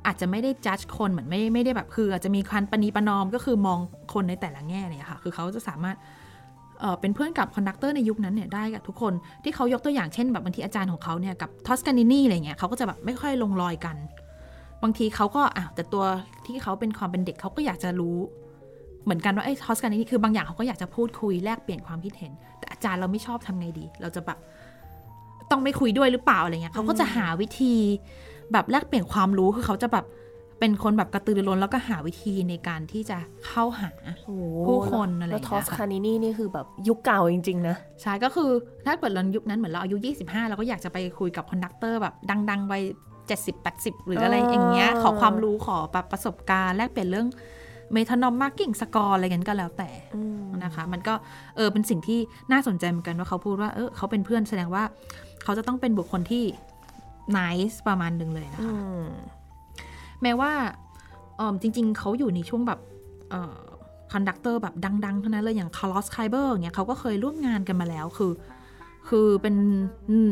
อาจจะไม่ได้จัดคนเหมือนไม่ไม่ได้แบบคือ อาจจะมีการประนีประนอมก็คือมองคนในแต่ละแง่เนี่ยค่ะ คือเขาจะสามารถเอ่อเป็นเพื่อนกับ conductor ในยุคนั้นเนี่ยได้กับทุกคนที่เขายกตัวอย่างเช่นแบบบางทีอาจารย์ของเขาเนี่ยกับ Toscanini อะไรเงี้ยเขาก็จะแบบไม่ค่อยลงรอยกัน บางทีเขาก็อะแต่ตัวที่เขาเป็นความเป็นเด็กเขาก็อยากจะรู้ เหมือนกันว่าไอ้ทอสกานินี่คือบางอย่างเขาก็อยากจะพูดคุยแลกเปลี่ยนความคิดเห็น แต่อาจารย์เราไม่ชอบทำไงดี เราจะแบบต้องไม่คุยด้วยหรือเปล่าอะไรเงี้ยเขาก็จะหาวิธี แบบแลกเปลี่ยนความรู้คือเขาจะแบบเป็นคนแบบกระตือรือร้นแล้วก็หาวิธีในการที่จะเข้าหาโอ้ผู้คนอะไรแล้วอย่างทเงี้อยสค่ะคานินี่นี่คือแบบยุคเก่าจริง ๆ นะ ใช่ก็คือถ้าเกิดเรายุคนั้นเหมือนเราอายุ 25 เราก็อยากจะไปคุยกับ conductor แบบดังๆไป70 80 หรืออะไรอ่าอย่างเงี้ยขอความรู้ขอแบบประสบการณ์แลกเปลี่ยนเรื่อง metronome marking score อะไรกันก็แล้วแต่อืมนะคะ มันก็เออเป็นสิ่งที่น่าสนใจเหมือนกันว่าเขาพูดว่าเออเขาเป็นเพื่อนแสดงว่า เขาจะต้องเป็นบุคคลที่ nice ประมาณหนึ่งเลยนะคะอืมแม้ว่าเออจริง ๆ เขาอยู่ในช่วงแบบเอ่อ conductor แบบดังๆทั้งนั้นเลยอย่าง Carlos Kleiber เนี่ยเขาก็เคยร่วมงานกันมาแล้วคือ คือเป็นอืม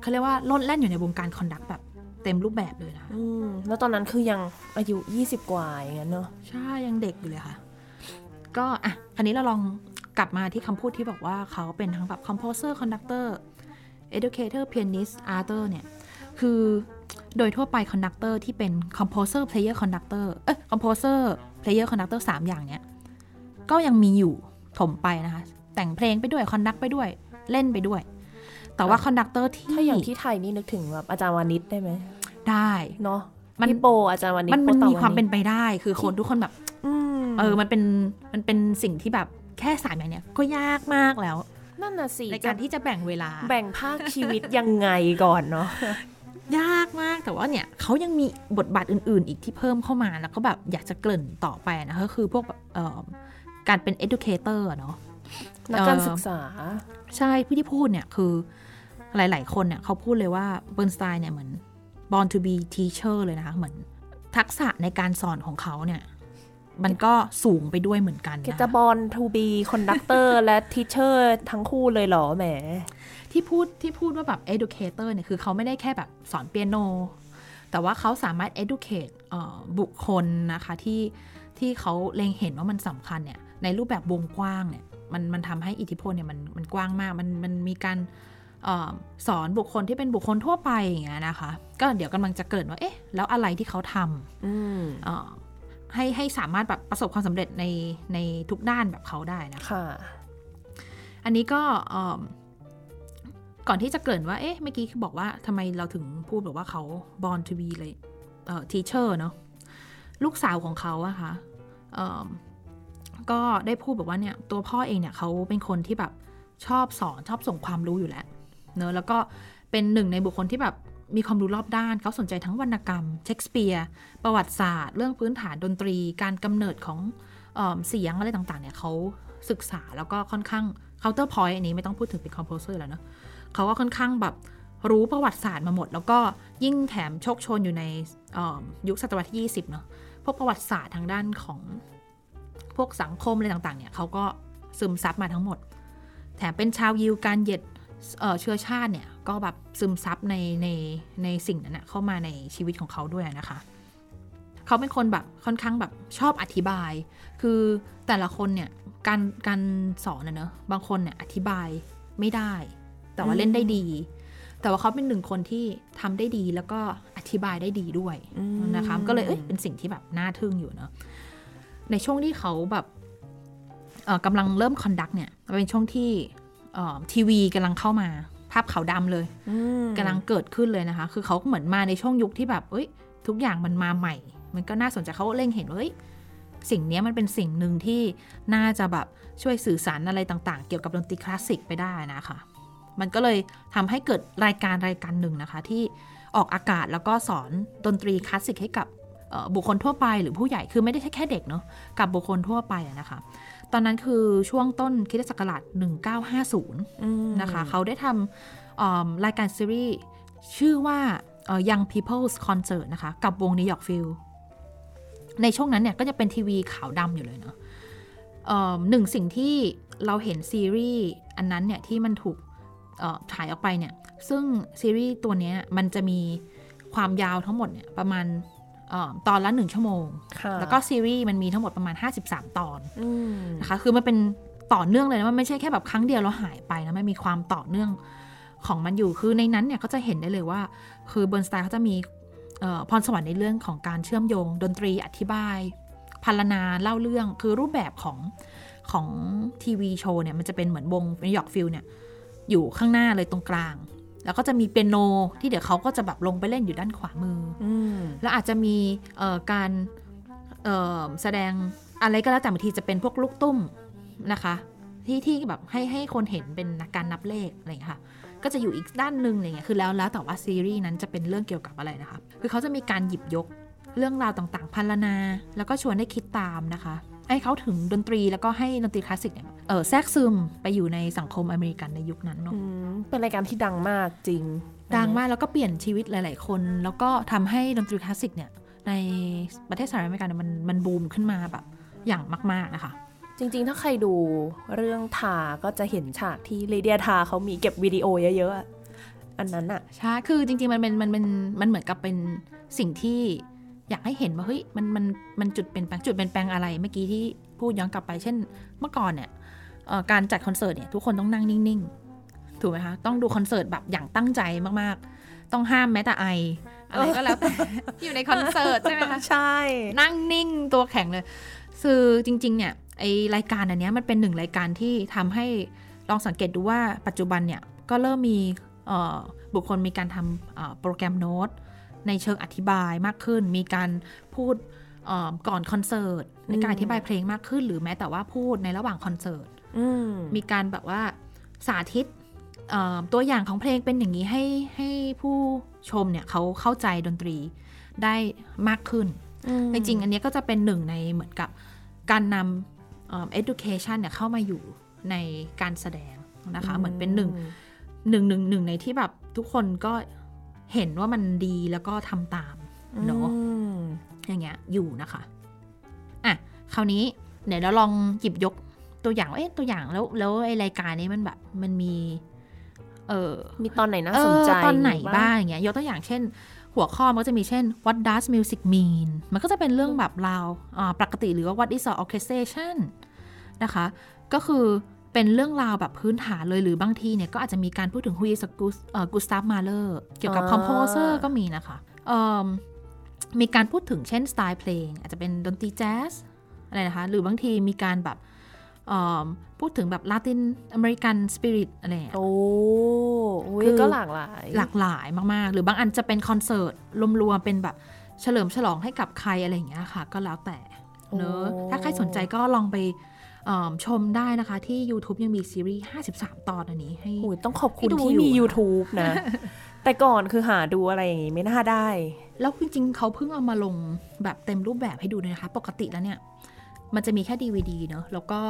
เขาเรียกว่าโลดแล่นอยู่ในวงการคอนดักแบบเต็มรูปแบบเลยนะอืมแล้วตอนนั้นคือยังอายุ 20 กว่าอย่างนั้นเนอะใช่ยังเด็กอยู่เลยค่ะ ก็อะคันนี้เราลองกลับมาที่คำพูดที่บอกว่าเขาเป็นทั้งแบบ composer conductor educator pianist arter เนี่ย คือโดยทั่วไป conductor ที่เป็น composer player conductor เอ้ย composer player conductor สามอย่างเนี้ย ก็ยังมีอยู่ถมไปนะคะ แต่งเพลงไปด้วย conduct ไปด้วยเล่นไปด้วย แต่ว่า conductor ที่ถ้าอย่างที่ไทยนี่นึกถึงแบบอาจารย์วานิชได้ไหม ได้เนาะมันพี่โปอาจารย์วานิชมันมันโปตมีความเป็นนิชไปได้ คือคนทุกคนแบบอืมเออมันเป็นมันเป็นสิ่งที่แบบแค่สามอย่างเนี้ยก็ยากมากแล้วนั่นน่ะสิในจะการที่จะแบ่งเวลา แบ่งภาคชีวิตยังไงก่อนเนาะ ยากมากแต่ว่าเนี่ยเขายังมีบทบาทอื่น ๆ อีกที่เพิ่มเข้ามาแล้วก็แบบอยากจะเกริ่นต่อไปนะคะก็คือพวกแบบเอ่อการเป็น educator อะเนาะนักการศึกษา ใช่ผู้ที่พูดเนี่ยคือหลาย ๆ คนเนี่ยเขาพูดเลยว่า Bernstein เนี่ยเหมือน born to be teacher เลยนะคะเหมือนทักษะในการสอนของเขาเนี่ย มันก็สูงไปด้วยเหมือนกันเก่งนะจะคะ born to be conductor และ teacher ทั้งคู่เลยเหรอแหม ที่พูดที่พูดว่าแบบ educator เนี่ยคือเขาไม่ได้แค่แบบสอนเปียโน แต่ว่าเขาสามารถ educate เอ่อบุคคลนะคะที่ที่เขาเล็งเห็นว่ามันสำคัญเนี่ยในรูปแบบวงกว้างเนี่ยมันมันทำให้อิทธิพลเนี่ยมันมันกว้างมาก มันมันมีการเออสอนบุคคลที่เป็นบุคคลทั่วไปอย่างเงี้ยนะคะ ก็เดี๋ยวกำลังจะเกริดว่าเอ๊ะแล้วอะไรที่เขาทำอืมเอ่อ ให้ให้สามารถแบบประสบความสำเร็จในในทุกด้านแบบเขาได้นะคะค่ะอันนี้ก็เอิ่มก่อนที่จะเกริ่นว่า เอ๊ะ เมื่อกี้บอกว่าทำไมเราถึงพูดแบบว่าเขา born to be เลยเอ่อ teacher เนาะ ลูกสาวของเขาอะค่ะเอิ่มก็ได้พูดแบบว่าเนี่ย ตัวพ่อเองเนี่ยเขาเป็นคนที่แบบชอบสอนชอบส่งความรู้อยู่แล้ว เนอะแล้วก็เป็นหนึ่งในบุคคลที่แบบ มีความรู้รอบด้าน เขาสนใจทั้งวรรณกรรม เชคสเปียร์ ประวัติศาสตร์ เรื่องพื้นฐานดนตรี การกำเนิดของเอเสียงอะไรต่างๆ เนี่ยเขาศึกษาแล้วก็ค่อนข้าง counterpoint อันนี้ไม่ต้องพูดถึงเป็น composer แล้วเนอะเขาก็ค่อนข้างแบบรู้ประวัติศาสตร์มาหมด แล้วก็ยิ่งแถมโชคชนอยู่ในยุคศตวรรษที่ 20 เนอะพวกประวัติศาสตร์ทางด้านของพวกสังคมอะไรต่างๆ เนี่ยเขาก็ซึมซับมาทั้งหมด แถมเป็นชาวยิวการเหยียด เอ่อเชื้อชาติเนี่ยก็แบบซึมซับในในในสิ่งนั้นนะเข้ามาในชีวิตของเขาด้วยนะคะเขาเป็นคนแบบค่อนข้างแบบชอบอธิบาย คือแต่ละคนเนี่ยการการสอนนะเนอะบางคนเนี่ยอธิบายไม่ได้ แต่ว่าเล่นได้ดี แต่ว่าเขาเป็นหนึ่งคนที่ทำได้ดีแล้วก็อธิบายได้ดีด้วยอืมนะคะก็เลยเอ้ยเป็นสิ่งที่แบบน่าทึ่งอยู่เนอะในช่วงที่เขาแบบเอ่อกำลังเริ่มคอนดักเนี่ยเป็นช่วงที่เอ่อ ทีวีกำลังเข้ามา ภาพขาวดำเลยอืมกำลังเกิดขึ้นเลยนะคะ คือเขาเหมือนมาในช่วงยุคที่แบบเอ้ย ทุกอย่างมันมาใหม่ มันก็น่าสนใจเขาเล็งเห็นว่าเอ้ยสิ่งเนี้ยมันเป็นสิ่งหนึ่งที่น่าจะแบบช่วยสื่อสารอะไรต่างๆ เกี่ยวกับดนตรีคลาสสิกไปได้นะคะ มันก็เลยทำให้เกิดรายการรายการหนึ่งนะคะ ที่ออกอากาศแล้วก็สอนดนตรีคลาสสิกให้กับเอ่อบุคคลทั่วไปหรือผู้ใหญ่คือไม่ได้ใช่แค่เด็กเนาะกับบุคคลทั่วไปอะนะคะ ตอนนั้นคือช่วงต้นคริสตศักราช1950อืมนะคะ เขาได้ทำเอิ่มรายการซีรีส์ชื่อว่าเอ่อ Young People's Concert นะคะ กับวง New York Phil ในช่วงนั้นเนี่ยก็จะเป็นทีวีขาวดำอยู่เลยเนาะเอิ่มหนึ่งสิ่งที่เราเห็นซีรีส์อันนั้นเนี่ยที่มันถูกเอ่อถ่ายออกไปเนี่ย ซึ่งซีรีส์ตัวเนี้ยมันจะมีความยาวทั้งหมดเนี่ยประมาณเออ ตอนละหนึ่งชั่วโมงค่ะแล้วก็ซีรีส์มันมีทั้งหมดประมาณ 53 ตอนอืมนะคะ คือมันเป็นต่อเนื่องเลยนะมันไม่ใช่แค่แบบครั้งเดียวแล้วหายไปนะ มันมีความต่อเนื่องของมันอยู่ คือในนั้นเนี่ยก็จะเห็นได้เลยว่า คือ Bernstein เขาจะมีเอ่อพรสวรรค์ในเรื่องของการเชื่อมโยง ดนตรีอธิบายพรรณนาเล่าเรื่อง คือรูปแบบของของ TV show เนี่ยมันจะเป็นเหมือนวง New York Phil เนี่ยอยู่ข้างหน้าเลยตรงกลาง แล้วก็จะมีเปียโนที่เดี๋ยวเขาก็จะแบบลงไปเล่นอยู่ด้านขวามืออืมแล้วอาจจะมีเอ่อการเอ่อแสดงอะไรก็แล้วแต่บางทีจะเป็นพวกลูกตุ้มนะคะ ที่ที่แบบให้ให้คนเห็นเป็นการนับเลขอะไรอย่างเงี้ยค่ะ ก็จะอยู่อีกด้านหนึ่งอะไรเงี้ยคือแล้วแล้วแต่ว่าซีรีส์นั้นจะเป็นเรื่องเกี่ยวกับอะไรนะคะ คือเขาจะมีการหยิบยกเรื่องราวต่างๆพรรณนา แล้วก็ชวนได้คิดตามนะคะ ให้เขาถึงดนตรีแล้วก็ให้ดนตรีคลาสสิกเนี่ยเออแทรกซึมไปอยู่ในสังคมอเมริกันในยุคนั้นเนาะอืมเป็นรายการที่ดังมากจริง ดังมากแล้วก็เปลี่ยนชีวิตหลาย ๆ คน แล้วก็ทำให้ดนตรีคลาสสิกเนี่ยในประเทศสหรัฐอเมริกาเนี่ยมันมันบูมขึ้นมาแบบอย่างมาก ๆ นะคะ จริง ๆ ถ้าใครดูเรื่องทาก็จะเห็นฉากที่เลเดียทาเขามีเก็บวิดีโอเยอะ ๆอะอันนั้นอะใช่ คือจริง ๆ มันเป็นมันเป็นมันเหมือนกับเป็นสิ่งที่ อยากให้เห็นว่าเฮ้ยมันมันมันจุดเป็นแปลงจุดเป็นแปลงอะไรเมื่อกี้ที่พูดย้อนกลับไปเช่น เมื่อก่อนเนี่ยเอ่อการจัดคอนเสิร์ตเนี่ยทุกคนต้องนั่งนิ่งๆ ถูกไหมคะ ต้องดูคอนเสิร์ตแบบอย่างตั้งใจมากๆ ต้องห้ามแม้แต่ไออะไรก็แล้วแต่ที่อยู่ในคอนเสิร์ตใช่ไหมคะใช่ นั่งนิ่งตัวแข็งเลยคือจริง ๆ เนี่ยไอรายการอันเนี้ยมันเป็นหนึ่งรายการที่ทำให้ลองสังเกตดูว่าปัจจุบันเนี่ยก็เริ่มมีเอ่อบุคคลมีการทำเอ่อโปรแกรมโน้ต ในเชิงอธิบายมากขึ้น มีการพูดเอ่อก่อนคอนเสิร์ตในการอธิบายเพลงมากขึ้น หรือแม้แต่ว่าพูดในระหว่างคอนเสิร์ตอืมมีการแบบว่าสาธิตเอ่อตัวอย่างของเพลงเป็นอย่างนี้ให้ให้ผู้ชมเนี่ยเขาเข้าใจดนตรีได้มากขึ้น จริงๆ อันเนี้ยก็จะเป็นหนึ่งในเหมือนกับการนำเอ่อ education เนี่ยเข้ามาอยู่ในการแสดงนะคะ เหมือนเป็นหนึ่งหนึ่งหนึ่งหนึ่งในที่แบบทุกคนก็ เห็นว่ามันดีแล้วก็ทำตามเนาะอืมอย่างเงี้ยอยู่นะคะอะคราวนี้เดี๋ยวเราลองหยิบยกตัวอย่างว่าเอ๊ะตัวอย่างแล้ว แล้วไอรายการนี้มันแบบมันมี เออมีตอนไหนน่าเอสนอใจตอนไหนรืบ้างอย่างเงี้ยยกตัวอย่างเช่น หัวข้อมันก็จะมีเช่น what does music mean มันก็จะเป็นเรื่องแบบราวอ่าปกติหรือว่า what is a orchestration นะคะ ก็คือ เป็นเรื่องราวแบบพื้นฐานเลยหรือบางทีเนี่ยก็อาจจะมีการพูดถึง who is Gustav Mahler เกี่ยวกับอ่า composer ก็มีนะคะเอิ่มมีการพูดถึงเช่นสไตล์เพลง อาจจะเป็นดนตรีแจ๊สอะไรนะคะหรือบางทีมีการแบบเอิ่มพูดถึงแบบลาตินอเมริกันสปิริตอะไรอย่างเงี้ยโอ้อุ๊ยคือก็หลากหลาย หลากหลายมาก ๆ หรือบางอันจะเป็นคอนเสิร์ตรวมๆเป็นแบบเฉลิมฉลองให้กับใครอะไรอย่างเงี้ยค่ะ ก็แล้วแต่เนอะโอ้ถ้าใครสนใจก็ลองไปเอิ่ม ชมได้นะคะที่ YouTube ยังมีซีรีส์ 53 ตอนอันนี้ให้โอ้ยต้องขอบคุณที่ดูที่อยู่มีอะ YouTube นะ แต่ก่อนคือหาดูอะไรอย่างงี้ไม่น่าได้ แล้วจริงๆเขาเพิ่งเอามาลงแบบเต็มรูปแบบให้ดูเลยนะคะ ปกติแล้วเนี่ย มันจะมีแค่ DVD เนอะแล้วก็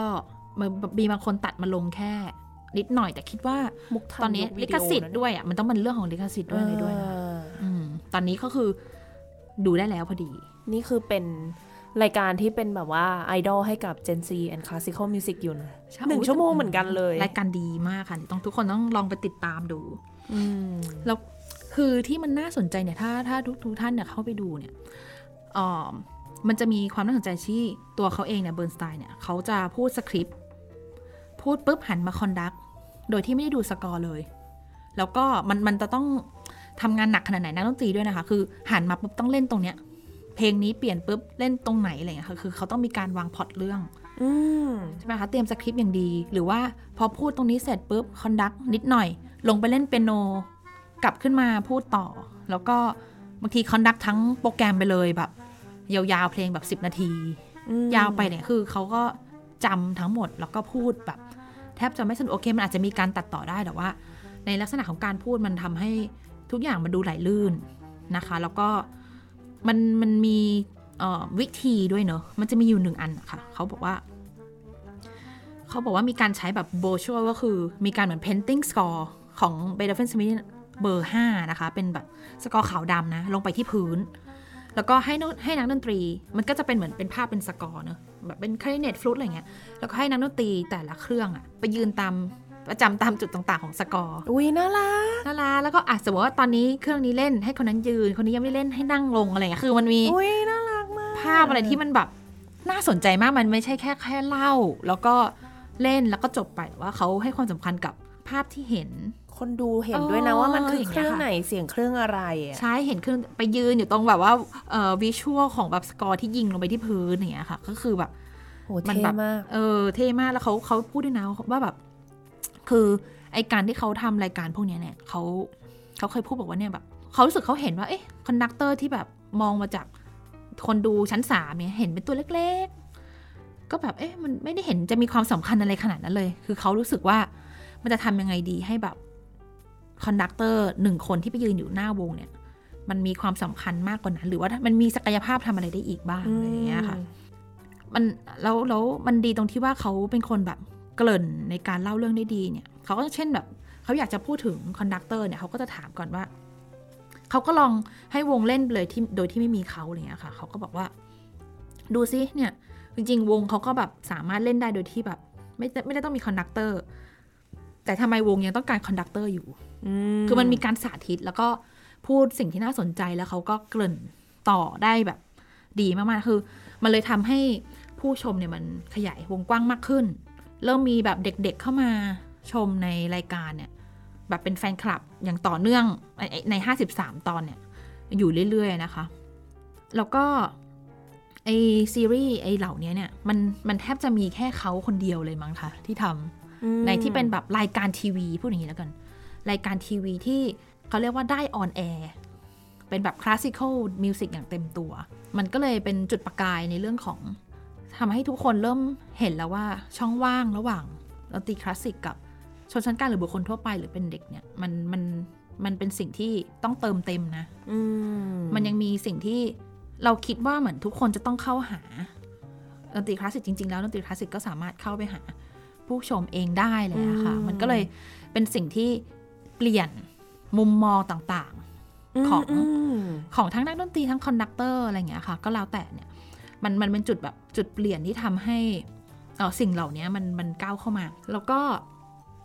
มันมีบางคนตัดมาลงแค่นิดหน่อยแต่คิดว่ามุกทัตอนนี้ยุคลิขสิทธิ์ด้วยอะมันต้องเป็นเรื่องของลิขสิทธิ์ด้วยอะไรด้วยนะอ่าอืมตอนนี้ก็คือดูได้แล้วพอดี นี่คือเป็น รายการที่เป็นแบบว่าไอดอลให้กับ Gen Z and Classical Music อยู่นะใช่หนึ่งอุ๊ยชั่วโมงเหมือนกันเลย รายการดีมากค่ะ ต้องทุกคนต้องลองไปติดตามดูอืมแล้วคือที่มันน่าสนใจเนี่ย ถ้าถ้าทุกทุกท่านเนี่ยเข้าไปดูเนี่ยเอ่อมันจะมีความน่าสนใจที่ตัวเขาเองเนี่ย Bernstein เนี่ยเขาจะพูดสคริปต์พูดปุ๊บหันมา conduct โดยที่ไม่ได้ดูสกอร์เลย แล้วก็มันมันจะต้องทำงานหนักขนาดไหนนักดนตรีด้วยนะคะ คือหันมาปุ๊บต้องเล่นตรงเนี้ย เพลงนี้เปลี่ยนปุ๊บเล่นตรงไหนอะไรอย่างเงี้ยค่ะคือเขาต้องมีการวางพล็อตเรื่องอืมใช่ไหมคะเตรียมสคริปต์อย่างดี หรือว่าพอพูดตรงนี้เสร็จปุ๊บ conduct นิดหน่อย ลงไปเล่นเปียโน กลับขึ้นมาพูดต่อ แล้วก็บางที conduct ทั้งโปรแกรมไปเลยแบบ ยาวๆเพลงแบบ 10 นาทีอืมยาวไปเนี่ยคือเขาก็จำทั้งหมดแล้วก็พูดแบบ แทบจะไม่สะดุดโอเค มันอาจจะมีการตัดต่อได้แต่ว่า ในลักษณะของการพูดมันทำให้ทุกอย่างมันดูไหลลื่นนะคะ แล้วก็ มันมันมีวิธีด้วยเนอะมันจะมีอยู่หนึ่งอันค่ะ เขาบอกว่าเขาบอกว่ามีการใช้แบบ visual ก็คือมีการเหมือน painting score ของ b e t h o v e n Smith เบอร์ 5 นะคะ เป็นแบบสกอร์ขาวดำนะ ลงไปที่พื้น แล้วก็ให้ให้นักดนตรี มันก็จะเป็นเหมือนเป็นภาพเป็นสกอร์เนอะแบบเป็นคลาริเนตฟลุตอะไรเงี้ย แล้วก็ให้นักดนตรีแต่ละเครื่องอะไปยืนตาม ประจำตามจุดต่าง ๆ ของสกอร์ อุ้ยน่ารักน่ารักแล้วก็อะสมมติว่าตอนนี้เครื่องนี้เล่นให้คนนั้นยืน คนนี้ยังไม่เล่นให้นั่งลงอะไรเงี้ยคือมันมีอุ้ยน่ารักมาก ภาพอะไรที่มันแบบน่าสนใจมากมันไม่ใช่แค่แค่เล่า แล้วก็เล่นแล้วก็จบไปแต่ว่าเขาให้ความสำคัญกับภาพที่เห็น คนดูเห็นด้วยนะว่ามันคือเอออย่างเงี้ยรื่องไหนเสียงเครื่องอะไรอะใช้เห็นเครื่องไปยืนอยู่ตรงแบบว่าเอ่อ visual ของแบบสกอร์ที่ยิงลงไปที่พื้นอย่างเงี้ยค่ะ ก็คือแบบโหมันเท่แบบมากเออเท่มากแล้วเขาเขาพูดด้วยนะว่าแบบ คือไอการที่เขาทำรายการพวกนี้เนี่ยเขาเขาเคยพูดบอกว่าเนี่ยแบบเขารู้สึกเขาเห็นว่าเอ๊ะ conductor ที่แบบมองมาจากคนดูชั้นสามเนี่ยเห็นเป็นตัวเล็ก ๆ ก็แบบเอ๊ะมันไม่ได้เห็นจะมีความสำคัญอะไรขนาดนั้นเลย คือเขารู้สึกว่ามันจะทำยังไงดีให้แบบ conductor หนึ่งคนที่ไปยืนอยู่หน้าวงเนี่ย มันมีความสำคัญมากกว่านั้น หรือว่ามันมีศักยภาพทำอะไรได้อีกบ้างอะไรอย่างเงี้ยค่ะ มันแล้วแล้วมันดีตรงที่ว่าเขาเป็นคนแบบ เกริ่นในการเล่าเรื่องได้ดีเนี่ยเขาก็เช่นแบบเขาอยากจะพูดถึง conductor เนี่ยเขาก็จะถามก่อนว่าเขาก็ลองให้วงเล่นเลยที่โดยที่ไม่มีเขาอะไรเงี้ยค่ะเขาก็บอกว่า ดูซิเนี่ยจริงๆ วงเขาก็แบบสามารถเล่นได้โดยที่แบบ ไม่ไม่ได้ต้องมี conductor แต่ทำไมวงยังต้องการ conductor อยู่คือมันมีการสาธิตแล้วก็พูดสิ่งที่น่าสนใจแล้วเขาก็เกริ่นต่อได้แบบดีมากๆ คือ มันเลยทำให้ผู้ชมเนี่ยมันขยายวงกว้างมากขึ้น เริ่มมีแบบเด็กๆเข้ามาชมในรายการเนี่ย แบบเป็นแฟนคลับอย่างต่อเนื่องใน 53 ตอนเนี่ย อยู่เรื่อยๆนะคะ แล้วก็ไอซีรีส์ไอเหล่านี้เนี่ยมันมันแทบจะมีแค่เขาคนเดียวเลยมั้งคะที่ทำในที่เป็นแบบรายการทีวีพูดอย่างนี้แล้วกัน รายการทีวีที่เขาเรียกว่าได้ on air เป็นแบบ classical music อย่างเต็มตัว มันก็เลยเป็นจุดประกายในเรื่องของ ทำให้ทุกคนเริ่มเห็นแล้วว่าช่องว่างระหว่างดนตรีคลาสสิกกับชนชั้นกลางหรือบุคคลทั่วไปหรือเป็นเด็กเนี่ยมันมันมันเป็นสิ่งที่ต้องเติมเต็มนะมันยังมีสิ่งที่เราคิดว่าเหมือนทุกคนจะต้องเข้าหาดนตรีคลาสสิกจริงๆแล้วดนตรีคลาสสิกก็สามารถเข้าไปหา ผู้ชมเองได้เลยอะค่ะ มันก็เลยเป็นสิ่งที่เปลี่ยนมุมมองต่างๆ ของของทั้งนักดนตรีทั้ง conductor อะไรเงี้ยค่ะ ก็แล้วแต่เนี่ย มันมันเป็นจุดแบบจุดเปลี่ยนที่ทำให้เออสิ่งเหล่านี้มันมันก้าวเข้ามา แล้วก็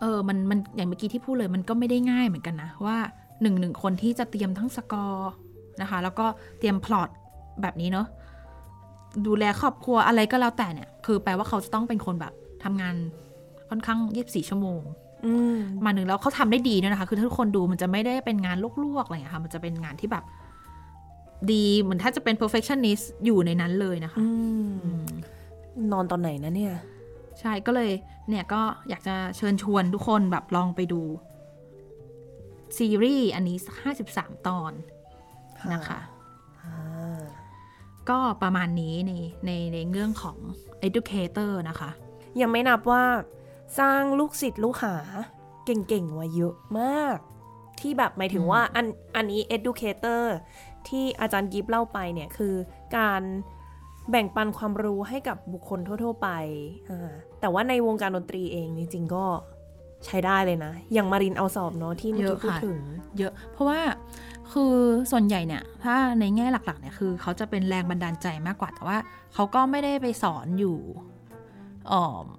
เออมันมันอย่างเมื่อกี้ที่พูดเลยมันก็ไม่ได้ง่ายเหมือนกันนะว่าหนึ่งหนึ่งคนที่จะเตรียมทั้งสกอร์นะคะ แล้วก็เตรียมพล็อตแบบนี้เนาะดูแลครอบครัวอะไรก็แล้วแต่เนี่ย คือแปลว่าเขาจะต้องเป็นคนแบบทำงานค่อนข้างยี่สิบสี่ชั่วโมงมาหนึ่งแล้วเขาทำได้ดีด้วยนะคะ คือถ้าทุกคนดูมันจะไม่ได้เป็นงานลวกๆอะไรอย่างเงี้ยค่ะ มันจะเป็นงานที่แบบ ดีเหมือนถ้าจะเป็น perfectionist อยู่ในนั้นเลยนะคะนอนตอนไหนนะเนี่ย ใช่ก็เลยเนี่ยก็อยากจะเชิญชวนทุกคนแบบลองไปดู ซีรีส์อันนี้ห้าสิบสามตอนนะคะก็ประมาณนี้ในในในเรื่องของ educator นะคะ ยังไม่นับว่าสร้างลูกศิษย์ลูกหาเก่งๆไว้เยอะมาก ที่แบบหมายถึงว่าอันอันนี้ educator ที่อาจารย์กิฟเล่าไปเนี่ยคือการแบ่งปันความรู้ให้กับบุคคลทั่ว ๆ ไป แต่ว่าในวงการดนตรีเองจริงๆก็ใช้ได้เลยนะ อย่างมารินเอาสอบเนาะที่เมื่อกี้พูดถึง เยอะ เพราะว่าคือส่วนใหญ่เนี่ย ถ้าในแง่หลักๆเนี่ยคือเขาจะเป็นแรงบันดาลใจมากกว่า แต่ว่าเขาก็ไม่ได้ไปสอนอยู่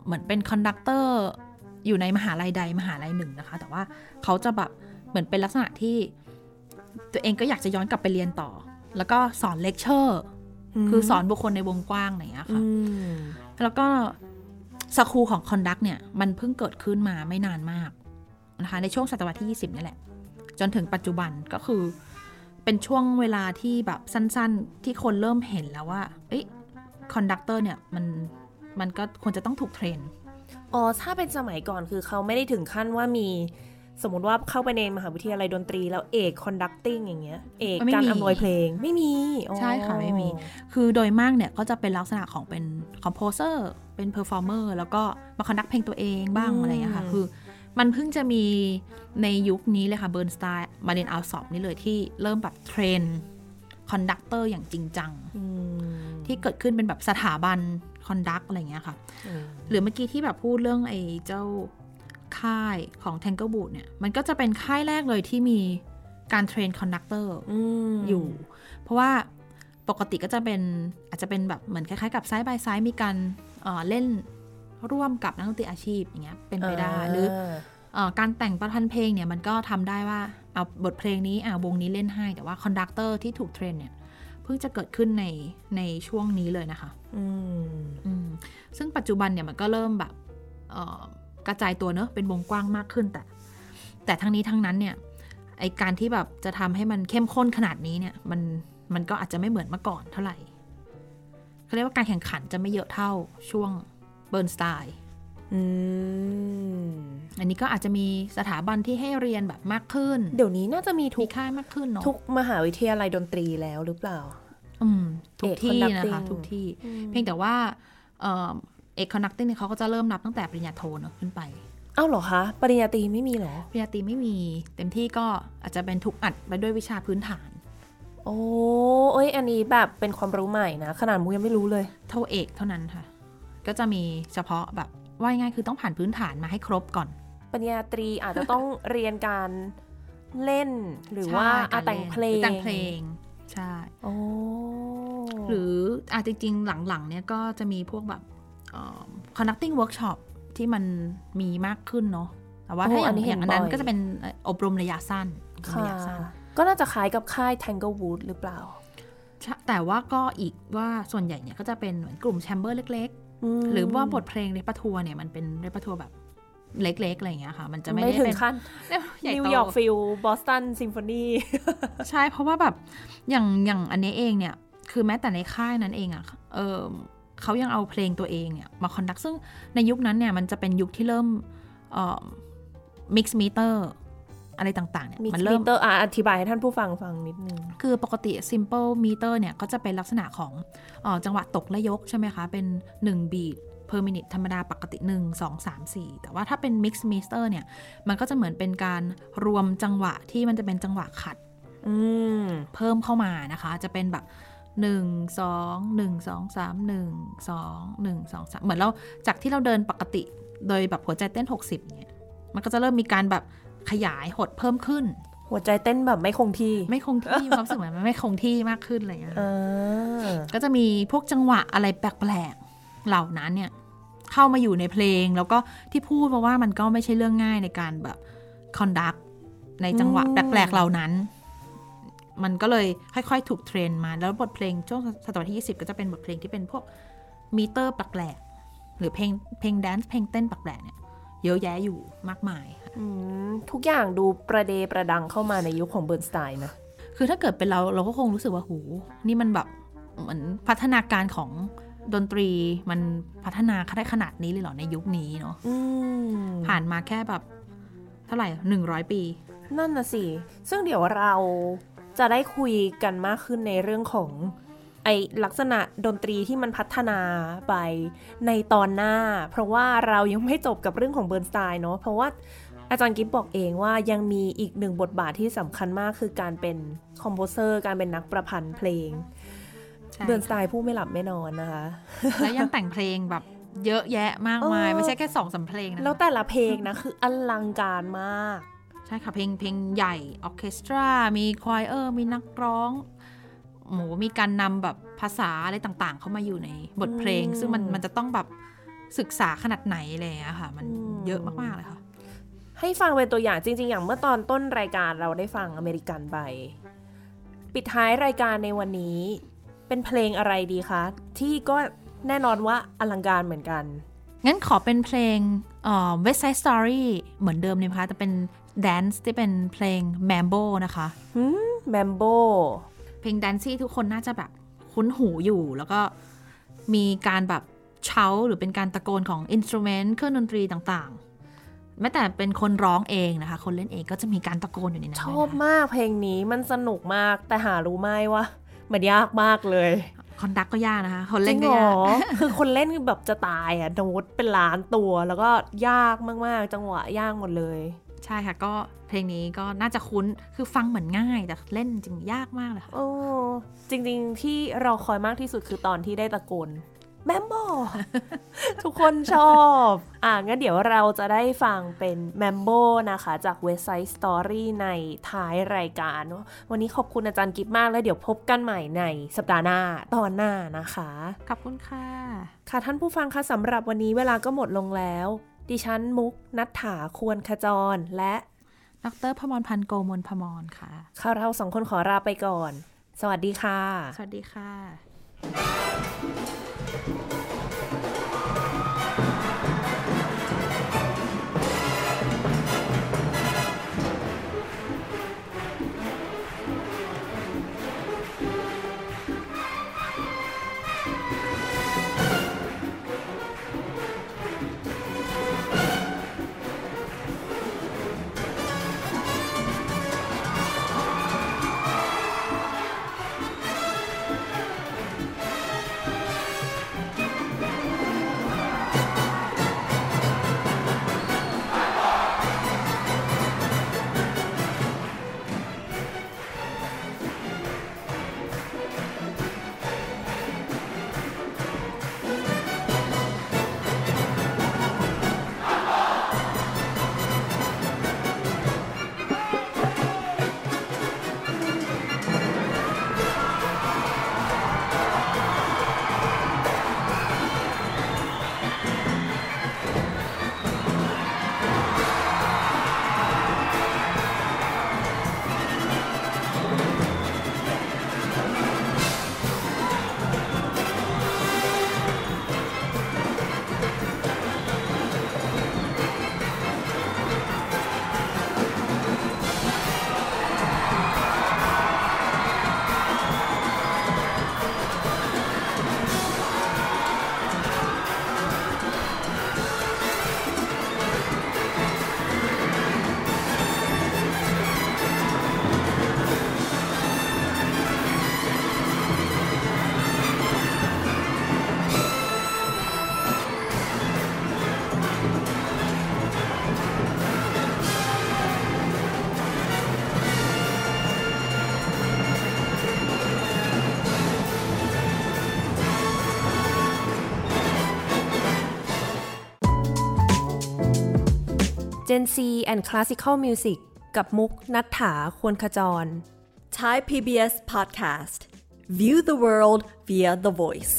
เหมือนเป็น conductor อยู่ในมหาลัยใดมหาลัยหนึ่งนะคะ แต่ว่าเขาจะแบบเหมือนเป็นลักษณะที่ ตัวเองก็อยากจะย้อนกลับไปเรียนต่อ แล้วก็สอนเลคเชอร์คือสอนบุคคลในวงกว้างอย่างเงี้ยค่ะแล้วก็ school ของ conduct เนี่ย มันเพิ่งเกิดขึ้นมาไม่นานมากนะคะ ในช่วงศตวรรษที่ 20 นี่แหละ จนถึงปัจจุบันก็คือ เป็นช่วงเวลาที่แบบสั้นๆ ที่คนเริ่มเห็นแล้วว่า เอ๊ะ conductor เนี่ย มันมันก็ควรจะต้องถูก train อ๋อถ้าเป็นสมัยก่อนคือเขาไม่ได้ถึงขั้นว่ามี สมมติว่าเข้าไปในมหาวิทยาลัยดนตรี แล้วเอก conducting อย่างเงี้ย เอกการอำนวยเพลงไม่มี ใช่ค่ะ ไม่มี คือโดยมากเนี่ยก็จะเป็นลักษณะของเป็น composer เป็น performer แล้วก็มา conduct เพลงตัวเองบ้างอะไรอย่างเงี้ยค่ะ คือมันเพิ่งจะมีในยุคนี้เลยค่ะเบิร์นสไตน์ Marin Alsop นี่เลยที่เริ่มแบบ train conductor อย่างจริงจังที่เกิดขึ้นเป็นแบบสถาบัน conduct อะไรเงี้ยค่ะ หรือเมื่อกี้ที่แบบพูดเรื่องไอ้เจ้า ค่ายของ t a n g l e Boot เนี่ย มันก็จะเป็นค่ายแรกเลยที่มีการ train conductor อยู่ เพราะว่าปกติก็จะเป็นอาจจะเป็นแบบเหมือนคล้ายๆ กับ side by side มีการเล่นร่วมกับนักดนตรีอาชีพอย่างเงี้ยเป็นไปได้หรืออการแต่งประพันธ์เพลงเนี่ยมันก็ทำได้ว่าเอาบทเพลงนี้อ่าวงนี้เล่นให้ แต่ว่า conductor ที่ถูก train เนี่ยเพิ่งจะเกิดขึ้นในในช่วงนี้เลยนะคะซึ่งปัจจุบันเนี่ยมันก็เริ่มแบบ กระจายตัวเนอะเป็นวงกว้างมากขึ้นแต่ แต่ทั้งนี้ทั้งนั้นเนี่ยไอการที่แบบจะทำให้มันเข้มข้นขนาดนี้เนี่ยมันมันก็อาจจะไม่เหมือนเมื่อก่อนเท่าไหร่เขาเรียกว่าการแข่งขันจะไม่เยอะเท่าช่วงเบิร์นสไตน์อันนี้ก็อาจจะมีสถาบันที่ให้เรียนแบบมากขึ้น เดี๋ยวนี้น่าจะมีทุกค่ายมากขึ้นเนาะทุกมหาวิทยาลัยดนตรีแล้วหรือเปล่า อืม ทุกที่นะคะ ทุกที่ เพียงแต่ว่าเอก conducting เนี่ยเขาก็จะเริ่มนับตั้งแต่ปริญญาโทเนอะขึ้นไปเอ้าเหรอคะ ปริญญาตรีไม่มีหรอ ปริญญาตรีไม่มี เต็มที่ก็อาจจะเป็นถูกอัดไปด้วยวิชาพื้นฐาน โอ้เอ้ย อันนี้แบบเป็นความรู้ใหม่นะ ขนาดมูยังไม่รู้เลย โทเอกเท่านั้นค่ะ ก็จะมีเฉพาะแบบว่าง่ายๆคือต้องผ่านพื้นฐานมาให้ครบก่อน ปริญญาตรีอาจจะต้องเรียนการเล่นหรือว่าใช่อะการแต่งเพลงแต่งเพลง ใช่ โอ้ หรืออาจจริงๆหลังๆ เนี่ยก็จะมีพวกแบบ เอ่อ conducting workshop ที่มันมีมากขึ้นเนาะแต่ว่าถ้าอย่างอย่างอันนั้นก็จะเป็นอบรมระยะสั้นอบรมค่ะระยะสั้น ก็น่าจะคล้ายกับค่าย Tanglewood หรือเปล่าใช่แต่ว่าก็อีกว่าส่วนใหญ่เนี่ยก็จะเป็นเหมือนกลุ่ม chamber เล็กๆหรือว่าบทเพลง repertoire เนี่ยมันเป็น repertoire แบบเล็ก ๆ อะไรอย่างเงี้ยค่ะ มันจะไม่ไม่ได้ถึงขั้นเป็นใหญ่โต New York Phil Boston Symphony ใช่เพราะว่าแบบอย่างอย่างอันนี้เองเนี่ย คือแม้แต่ในค่ายนั้นเองอะ่ะเออ เขายังเอาเพลงตัวเองเนี่ยมา conduct ซึ่งในยุคนั้นเนี่ยมันจะเป็นยุคที่เริ่มเอ่อ mixed meterอะไรต่างๆเนี่ยมีมันมิเริ่มเตอร์อะอธิบายให้ท่านผู้ฟังฟังนิดนึง คือปกติ simple meter เนี่ยก็จะเป็นลักษณะของเออจังหวะตกและยกใช่ไหมคะ เป็น1 beat per minute ธรรมดาปกติ 1 2 3 4 แต่ว่าถ้าเป็น mix meter เนี่ย มันก็จะเหมือนเป็นการรวมจังหวะที่มันจะเป็นจังหวะขัดอืมเพิ่มเข้ามานะคะ จะเป็นแบบ 1 2 1 2 3 1 2 1 2 3 เหมือนเราจากที่เราเดินปกติโดยแบบหัวใจเต้น 60เนี่ยมันก็จะเริ่มมีการแบบขยายหดเพิ่มขึ้น หัวใจเต้นแบบไม่คงที่ ไม่คงที่ความรู้สึกเหมือนมันไม่คงที่มากขึ้นอะไรอย่างเงี้ยอ่าก็จะมีพวกจังหวะอะไรแปลกๆเหล่านั้นเนี่ยเข้ามาอยู่ในเพลงแล้วก็ที่พูดมาว่ามันก็ไม่ใช่เรื่องง่ายในการแบบคอนดักในจังหวะแปลกๆเหล่านั้น มันก็เลยค่อยๆ ถูกเทรนมา แล้วบทเพลงช่วงศตวรรษที่ 20 ก็จะเป็นบทเพลงที่เป็นพวกมีเตอร์แปลกๆหรือเพลงเพลง dance เพลงเต้นแปลกๆเนี่ยเยอะแยะอยู่มากมายค่ะอืมทุกอย่างดูประเดประดังเข้ามาในยุคของเบิร์นสไตน์นะคือถ้าเกิดเป็นเราเราก็คงรู้สึกว่าหู นี่มันแบบเหมือนพัฒนาการของดนตรีมันพัฒนาได้ขนาดนี้เลยเหรอในยุคนี้เนาะอืมผ่านมาแค่แบบ เท่าไหร่หนึ่งร้อยปี นั่นน่ะสิ ซึ่งเดี๋ยวเรา จะได้คุยกันมากขึ้นในเรื่องของไอลักษณะดนตรีที่มันพัฒนาไปในตอนหน้า เพราะว่าเรายังไม่จบกับเรื่องของเบิร์นสไตน์เนาะเพราะว่าอาจารย์กิฟบอกเองว่ายังมีอีกหนึ่งบทบาทที่สำคัญมากคือการเป็น composer การเป็นนักประพันธ์เพลงใช่เบิร์นสไตน์ผู้ไม่หลับไม่นอนนะคะ แล้วยังแต่งเพลงแบบเยอะแยะมากมายเออไม่ใช่แค่สองสามเพลงนะแล้วแต่ละเพลงนะคืออลังการมากใช่ค่ะเพลงเพลงใหญ่ออร์เคสตรา มี choir มีนักร้องโหมีการนำแบบภาษาอะไรต่างๆ เข้ามาอยู่ในบทเพลงอืมซึ่งมันมันจะต้องแบบศึกษาขนาดไหนอะไรอย่างเลยอะค่ะ มันอืมเยอะมากๆเลยค่ะ ให้ฟังเป็นตัวอย่างจริง ๆ อย่างเมื่อตอนต้นรายการเราได้ฟังอเมริกันไป ปิดท้ายรายการในวันนี้ เป็นเพลงอะไรดีคะ ที่ก็แน่นอนว่าอลังการเหมือนกัน งั้นขอเป็นเพลงเอ่อ West Side Story เหมือนเดิมเลยนะคะแต่เป็น dance ที่เป็นเพลง Mambo นะคะ Mambo เพลง dance ที่ทุกคนน่าจะแบบคุ้นหูอยู่แล้วก็มีการแบบ shout หรือเป็นการตะโกนของ instrument เครื่องดนตรีต่างๆ แม้แต่เป็นคนร้องเองนะคะ คนเล่นเองก็จะมีการตะโกนอยู่ในนั้นด้วยนะคะ ชอบมากเพลงนี้มันสนุกมากแต่หารู้ไหมว่ามันยากมากเลย คอนดักก็ยากนะคะ คนจเล่รินงก็เหรยาอกคือคนเล่นคือแบบจะตายอะโน้ตเป็นล้านตัว แล้วก็ยากมากๆ จังหวะยากหมดเลยใช่ค่ะก็เพลงนี้ก็น่าจะคุ้นคือฟังเหมือนง่าย แต่เล่นจริงยากมากเลยค่ะโอ้จริงๆที่เราคอยมากที่สุดคือตอนที่ได้ตะโกนแมมโบทุกคนชอบ อะ งั้นเดี๋ยวเราจะได้ฟังเป็นแมมโบนะคะ จาก West Side Story ในท้ายรายการเนอะวันนี้ขอบคุณอาจารย์กิฟมากแล้วเดี๋ยวพบกันใหม่ในสัปดาห์หน้าตอนหน้านะคะ ขอบคุณค่ะ ค่ะท่านผู้ฟังคะสำหรับวันนี้เวลาก็หมดลงแล้ว ดิฉันมุกนัฐถาควรขจร และดรพมรพันธ์โกมลพมรค่ะข้าเราสองคนขอลาไปก่อน สวัสดีค่ะ สวัสดีค่ะ Gen Z and Classical Music กับมุกนัฐถาควรขจร Thai PBS Podcast View the world via the voice